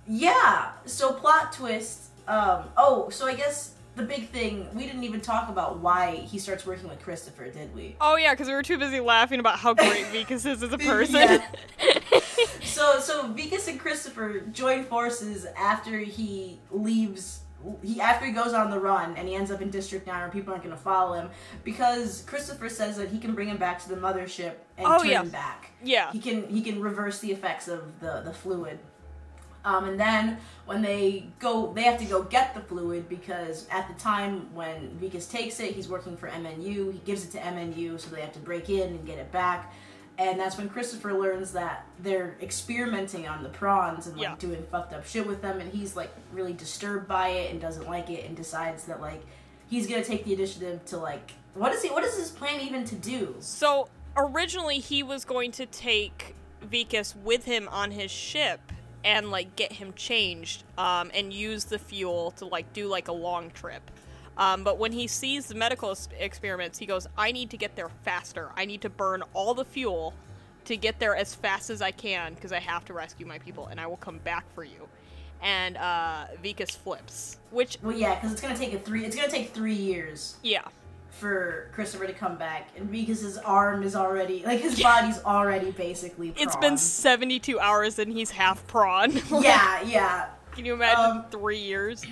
yeah, so plot twist. Um oh, so I guess the big thing we didn't even talk about why he starts working with Christopher, did we? Oh yeah, because we were too busy laughing about how great Wikus is as a person. So so Wikus and Christopher join forces after he leaves he after he goes on the run and he ends up in District 9 where people aren't gonna follow him because Christopher says that he can bring him back to the mothership and Oh, turn yeah. him back. yeah. He can he can reverse the effects of the, the fluid. Um, and then when they go, they have to go get the fluid because at the time when Wikus takes it, he's working for MNU. He gives it to MNU, so they have to break in and get it back. And that's when Christopher learns that they're experimenting on the prawns and like Yeah. doing fucked up shit with them, and he's like really disturbed by it and doesn't like it, and decides that like he's gonna take the initiative to like what is he? What is his plan even to do? So originally he was going to take Wikus with him on his ship and like get him changed um, and use the fuel to like do like a long trip. Um, but when he sees the medical experiments, he goes, "I need to get there faster. I need to burn all the fuel to get there as fast as I can because I have to rescue my people, and I will come back for you." And uh, Wikus flips, which Well, yeah, because it's gonna take a three. It's gonna take three years yeah, for Christopher to come back, and because his arm is already like his body's already basically—it's been seventy-two hours and he's half prawn. Like, Yeah, yeah. Can you imagine Um, three years?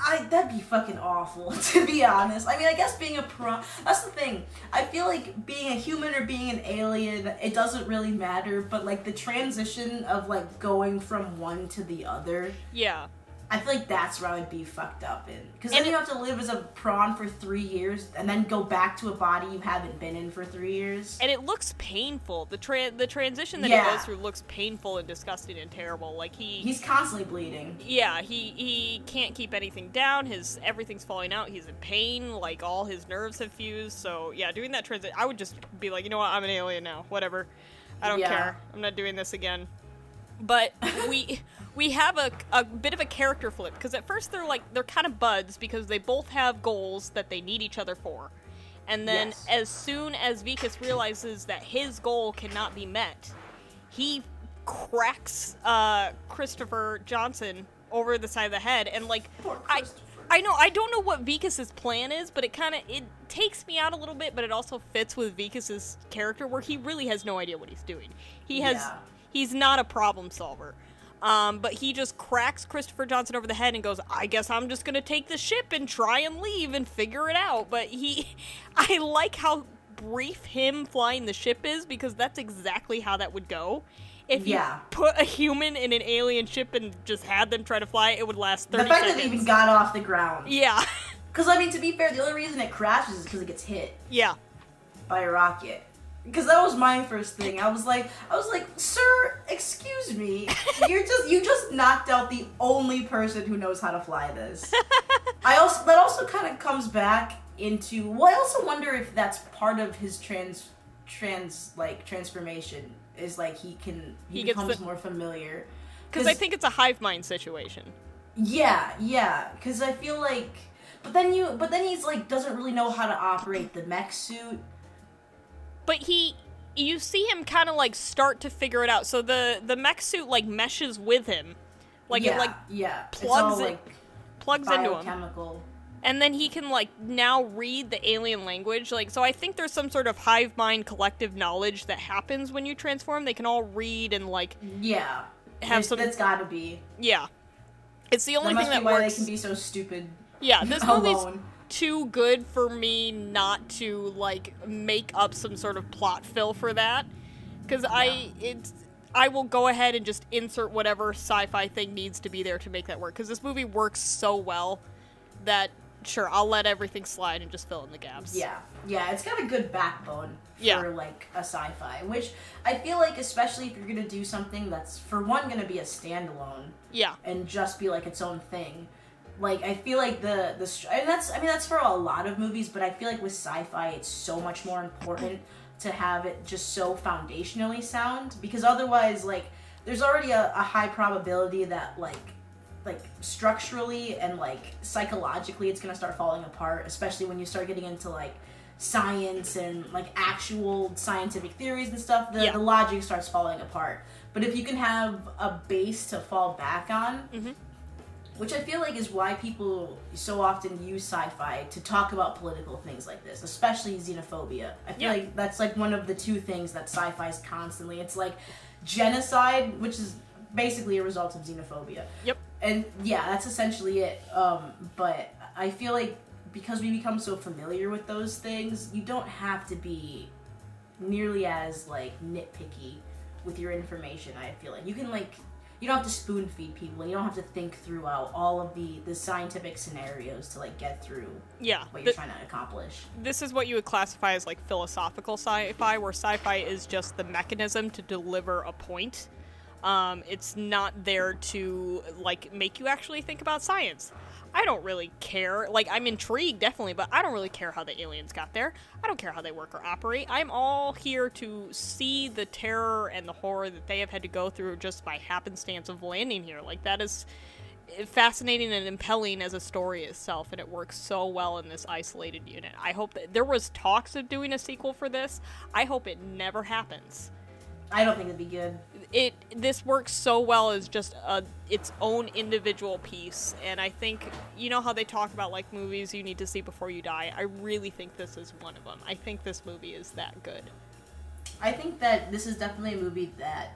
I that'd be fucking awful to be honest. I mean, I guess being a prawn. That's the thing. I feel like being a human or being an alien, it doesn't really matter. But like the transition of like going from one to the other, Yeah. I feel like that's where I would be fucked up in. Because then you have to live as a prawn for three years and then go back to a body you haven't been in for three years. And it looks painful. The tra- the transition that Yeah. he goes through looks painful and disgusting and terrible. Like he, He's constantly bleeding. yeah, he he can't keep anything down. His everything's falling out. He's in pain. Like all his nerves have fused. So yeah, doing that transition, I would just be like, you know what, I'm an alien now. Whatever. I don't Yeah. care. I'm not doing this again. But we we have a, a bit of a character flip because at first they're like they're kind of buds because they both have goals that they need each other for. And then Yes. as soon as Wikus realizes that his goal cannot be met, he cracks uh, Christopher Johnson over the side of the head and like I I know I don't know what Wikus's plan is, but it kind of it takes me out a little bit, but it also fits with Wikus's character where he really has no idea what he's doing. He has Yeah. He's not a problem solver. Um, but he just cracks Christopher Johnson over the head and goes, I guess I'm just gonna take the ship and try and leave and figure it out. But he, I like how brief him flying the ship is because that's exactly how that would go. If you put a human in an alien ship and just had them try to fly, it would last The 30 fact seconds. that it even got off the ground. yeah, Because, I mean, to be fair, the only reason it crashes is because it gets hit yeah. by a rocket. Because that was my first thing. I was like, I was like, sir, excuse me, you're just you just knocked out the only person who knows how to fly this. I also that also kind of comes back into. Well, I also wonder if that's part of his trans trans like transformation is like he can he, He becomes the- more familiar. Because I think it's a hive mind situation. Yeah, yeah, because I feel like, but then you, but then he's like doesn't really know how to operate the mech suit. But he you see him kind of like start to figure it out. So the the mech suit like meshes with him. Like yeah, it like yeah, plugs it- like plugs into him. and then he can like now read the alien language. Like so i think there's some sort of hive mind collective knowledge that happens when you transform. They can all read and like Yeah, Have There's- some- That's got to be. yeah. It's the only That thing that why works they can be so stupid. yeah this movie's alone. Too good for me not to like make up some sort of plot fill for that because I it's I will go ahead and just insert whatever sci-fi thing needs to be there to make that work because this movie works so well that sure I'll let everything slide and just fill in the gaps. Yeah, yeah, it's got a good backbone for Yeah. like a sci-fi, which I feel like, especially if you're gonna do something that's for one gonna be a standalone, yeah, and just be like its own thing. Like I feel like the the str- and that's I mean that's for a lot of movies, but I feel like with sci-fi it's so much more important to have it just so foundationally sound because otherwise like there's already a, a high probability that like like structurally and like psychologically it's gonna start falling apart, especially when you start getting into like science and like actual scientific theories and stuff. The, Yeah. the logic starts falling apart. But if you can have a base to fall back on, Mhm. Which I feel like is why people so often use sci-fi to talk about political things like this, especially xenophobia. I feel Yeah. like that's like one of the two things that sci-fi is constantly. It's like genocide, which is basically a result of xenophobia. Yep. And yeah, that's essentially it. Um, but I feel like because we become so familiar with those things, you don't have to be nearly as like nitpicky with your information. I feel like you can like you don't have to spoon feed people. You don't have to think throughout all of the the scientific scenarios to like get through yeah. what you're trying to accomplish. this is what you would classify as like philosophical sci-fi, where sci-fi is just the mechanism to deliver a point. Um, it's not there to like make you actually think about science. I don't really care. Like I'm intrigued, definitely, but I don't really care how the aliens got there. I don't care how they work or operate. I'm all here to see the terror and the horror that they have had to go through just by happenstance of landing here. Like that is fascinating and impelling as a story itself and it works so well in this isolated unit i hope that there was talks of doing a sequel for this i hope it never happens I don't think it'd be good. It this works so well as just a its own individual piece. And i think you know how they talk about like movies you need to see before you die? I really think this is one of them i think this movie is that good. I think that this is definitely a movie that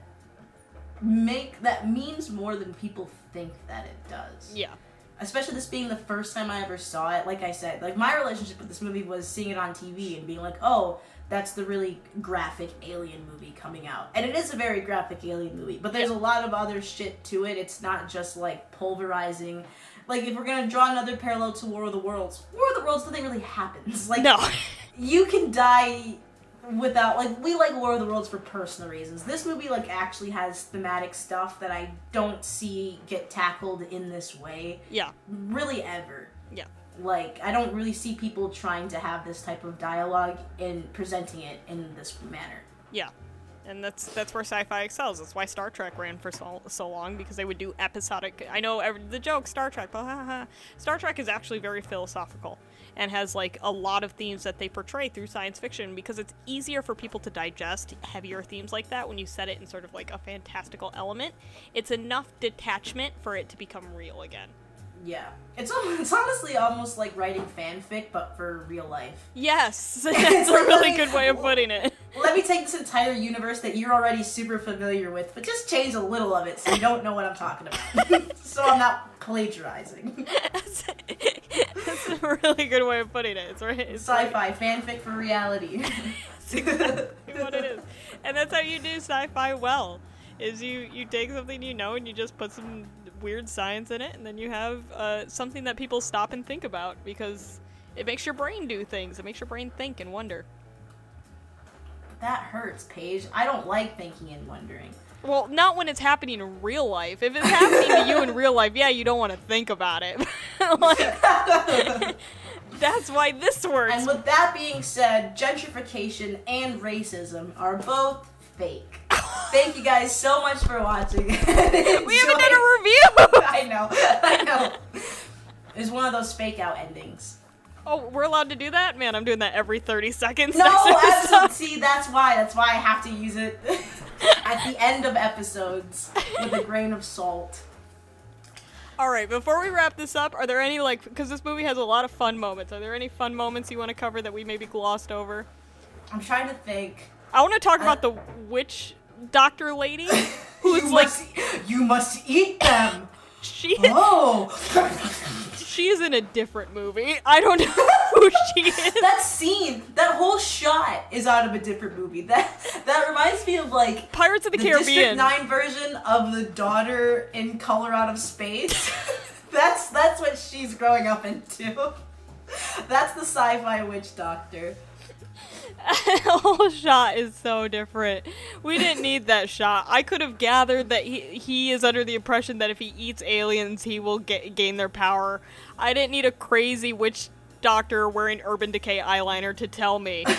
make that means more than people think that it does. yeah. Especially this being the first time I ever saw it. Like I said, like my relationship with this movie was seeing it on TV and being like, "Oh, that's the really graphic alien movie coming out." And it is a very graphic alien movie, but there's a lot of other shit to it. It's not just like pulverizing. Like if we're gonna draw another parallel to War of the Worlds, War of the Worlds nothing really happens. Like no you can die without like we like War of the Worlds for personal reasons. This movie like actually has thematic stuff that I don't see get tackled in this way yeah really ever. yeah Like I don't really see people trying to have this type of dialogue and presenting it in this manner. Yeah. And that's that's where sci-fi excels. That's why Star Trek ran for so, so long because they would do episodic. I know every, the joke Star Trek, ha, ha, ha. Star Trek is actually very philosophical and has like a lot of themes that they portray through science fiction because it's easier for people to digest heavier themes like that when you set it in sort of like a fantastical element. It's enough detachment for it to become real again. Yeah. It's it's honestly almost like writing fanfic, but for real life. Yes, that's a really good way of putting it. Let me take this entire universe that you're already super familiar with, but just change a little of it so you don't know what I'm talking about. so I'm not plagiarizing. That's, that's a really good way of putting it. It's right. It's Sci-fi fanfic for reality. what it is, and that's how you do sci-fi well. Is you you take something you know and you just put some weird science in it, and then you have uh, something that people stop and think about because it makes your brain do things. It makes your brain think and wonder. that hurts, Paige. I don't like thinking and wondering. Well, not when it's happening in real life. If it's happening to you in real life, yeah, you don't want to think about it. Like, that's why this works. And with that being said, gentrification and racism are both fake. Thank you guys so much for watching. we haven't done a review. I know. I know. It's one of those fake out endings. oh, we're allowed to do that, man. I'm doing that every 30 seconds. No, absolutely. See, that's why. That's why I have to use it at the end of episodes with a grain of salt. All right, before we wrap this up, are there any like because this movie has a lot of fun moments? Are there any fun moments you want to cover that we maybe glossed over? I'm trying to think. I want to talk Uh, about the witch doctor lady who's you like must, you must eat them. she is, Oh, she's in a different movie. I don't know who she is. that scene, that whole shot is out of a different movie. That that reminds me of like Pirates of the, the District Caribbean. Nine version of the daughter in Color Out of Space. that's that's what she's growing up into. That's the sci-fi witch doctor. the whole shot is so different. We didn't need that shot. I could have gathered that he he is under the impression that if he eats aliens, he will get, gain their power. I didn't need a crazy witch doctor wearing Urban Decay eyeliner to tell me.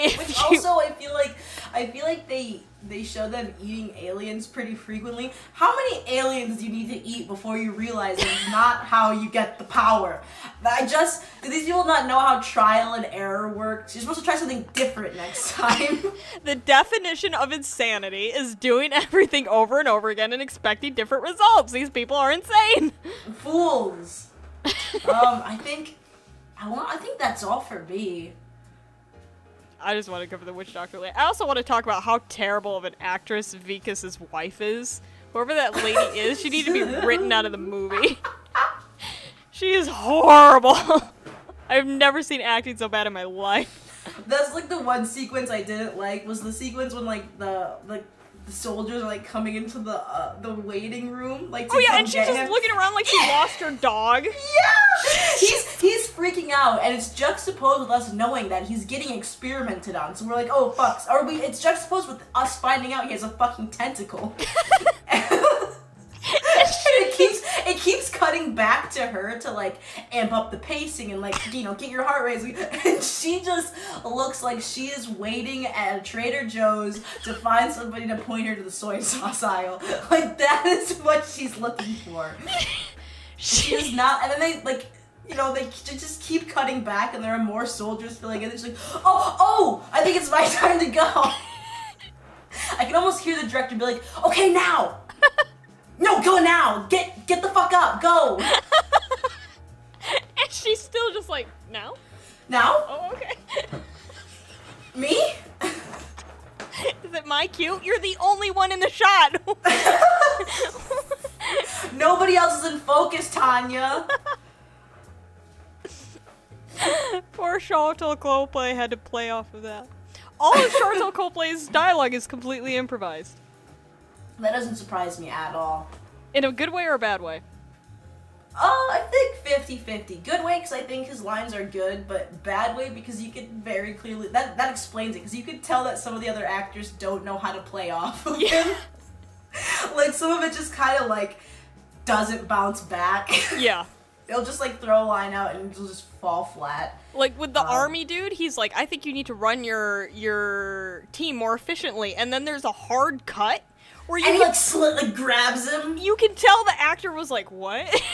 If Which you- also I feel like I feel like they they show them eating aliens pretty frequently. How many aliens do you need to eat before you realize it's not how you get the power? I just do these people not know how trial and error works? You're supposed to try something different next time. the definition of insanity is doing everything over and over again and expecting different results. These people are insane. Fools. um, I think I want. I think that's all for me. I just want to cover the witch doctor. I also want to talk about how terrible of an actress Wikus' wife is. Whoever that lady is, she needs to be written out of the movie. she is horrible. I've never seen acting so bad in my life. That's like the one sequence I didn't like was the sequence when like the like the soldiers are like coming into the uh, the waiting room like Oh yeah, and she's just him. looking around like she lost her dog. Yeah, he's he's freaking out, and it's juxtaposed with us knowing that he's getting experimented on. So we're like, oh fuck, or we it's juxtaposed with us finding out he has a fucking tentacle. It keeps cutting back to her to like amp up the pacing and like you know get your heart racing and she just looks like she is waiting at Trader Joe's to find somebody to point her to the soy sauce aisle. Like that is what she's looking for. She is not and then they like you know they just keep cutting back and there are more soldiers filling in. It's like oh oh I think it's my time to go. I can almost hear the director be like okay now no, go now. Get get the fuck up. Go. and she's still just like, now? Now? Oh, okay. Me? Is it my cue? You're the only one in the shot. Nobody else is in focus, Tanya. Poor Sharlto Copley had to play off of that. All of Sharlto Copley's dialogue is completely improvised. That doesn't surprise me at all. In a good way or a bad way? Oh, I think 50-50. Good way because I think his lines are good, but bad way because you could very clearly that that explains it because you could tell that some of the other actors don't know how to play off of Yeah. him. like some of it just kind of like doesn't bounce back. Yeah. He'll just like throw a line out and it'll just fall flat. Like with the Um, army dude, he's like, I think you need to run your your team more efficiently. And then there's a hard cut where you And he like slit like grabs him. you can tell the actor was like, what?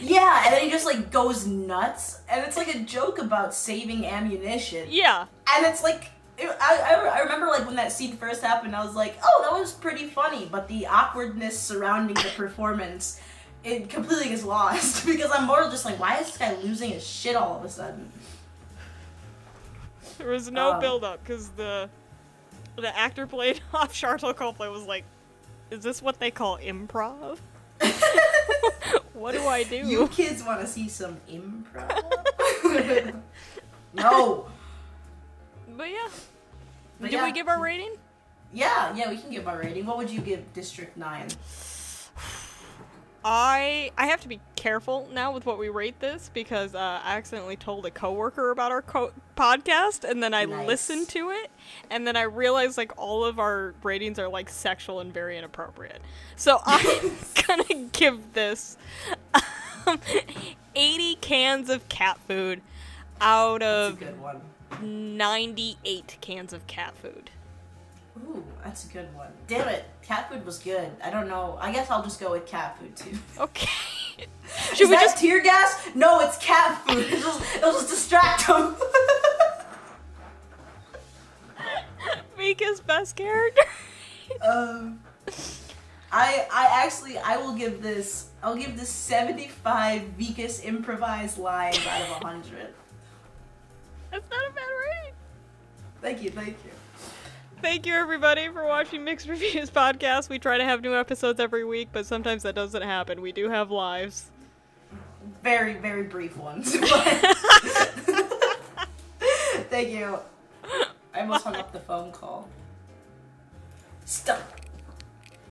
Yeah, and then he just like goes nuts, and it's like a joke about saving ammunition. yeah. And it's like, it, I, I, I remember like when that scene first happened, I was like, oh, that was pretty funny, but the awkwardness surrounding the performance it completely gets lost because I'm more just like, why is this guy losing his shit all of a sudden? There was no Um, build up because the the actor played off Sharlto Copley was like, "Is this what they call improv? what do I do?" You kids want to see some improv? no. But yeah, But did yeah. we give our rating? Yeah, yeah, we can give our rating. What would you give District Nine? I I have to be careful now with what we rate this because uh, I accidentally told a coworker about our co- podcast, and then I Nice. listened to it, and then I realized like all of our ratings are like sexual and very inappropriate. So I'm gonna give this um, 80 cans of cat food out of 98 cans of cat food. Ooh, that's a good one. Damn it, cat food was good. I don't know. I guess I'll just go with cat food too. Okay. Is Should we that just tear gas? No, it's cat food. It'll just, it'll just distract them. Mika's best character? um, I I actually I will give this I'll give this 75 Wikus improvised lines out of 100. That's not a bad rating. Thank you, thank you. Thank you, everybody, for watching Mixed Reviews podcast. We try to have new episodes every week, but sometimes that doesn't happen. We do have lives. Very very brief ones. thank you. I almost hung up the phone call. Stop.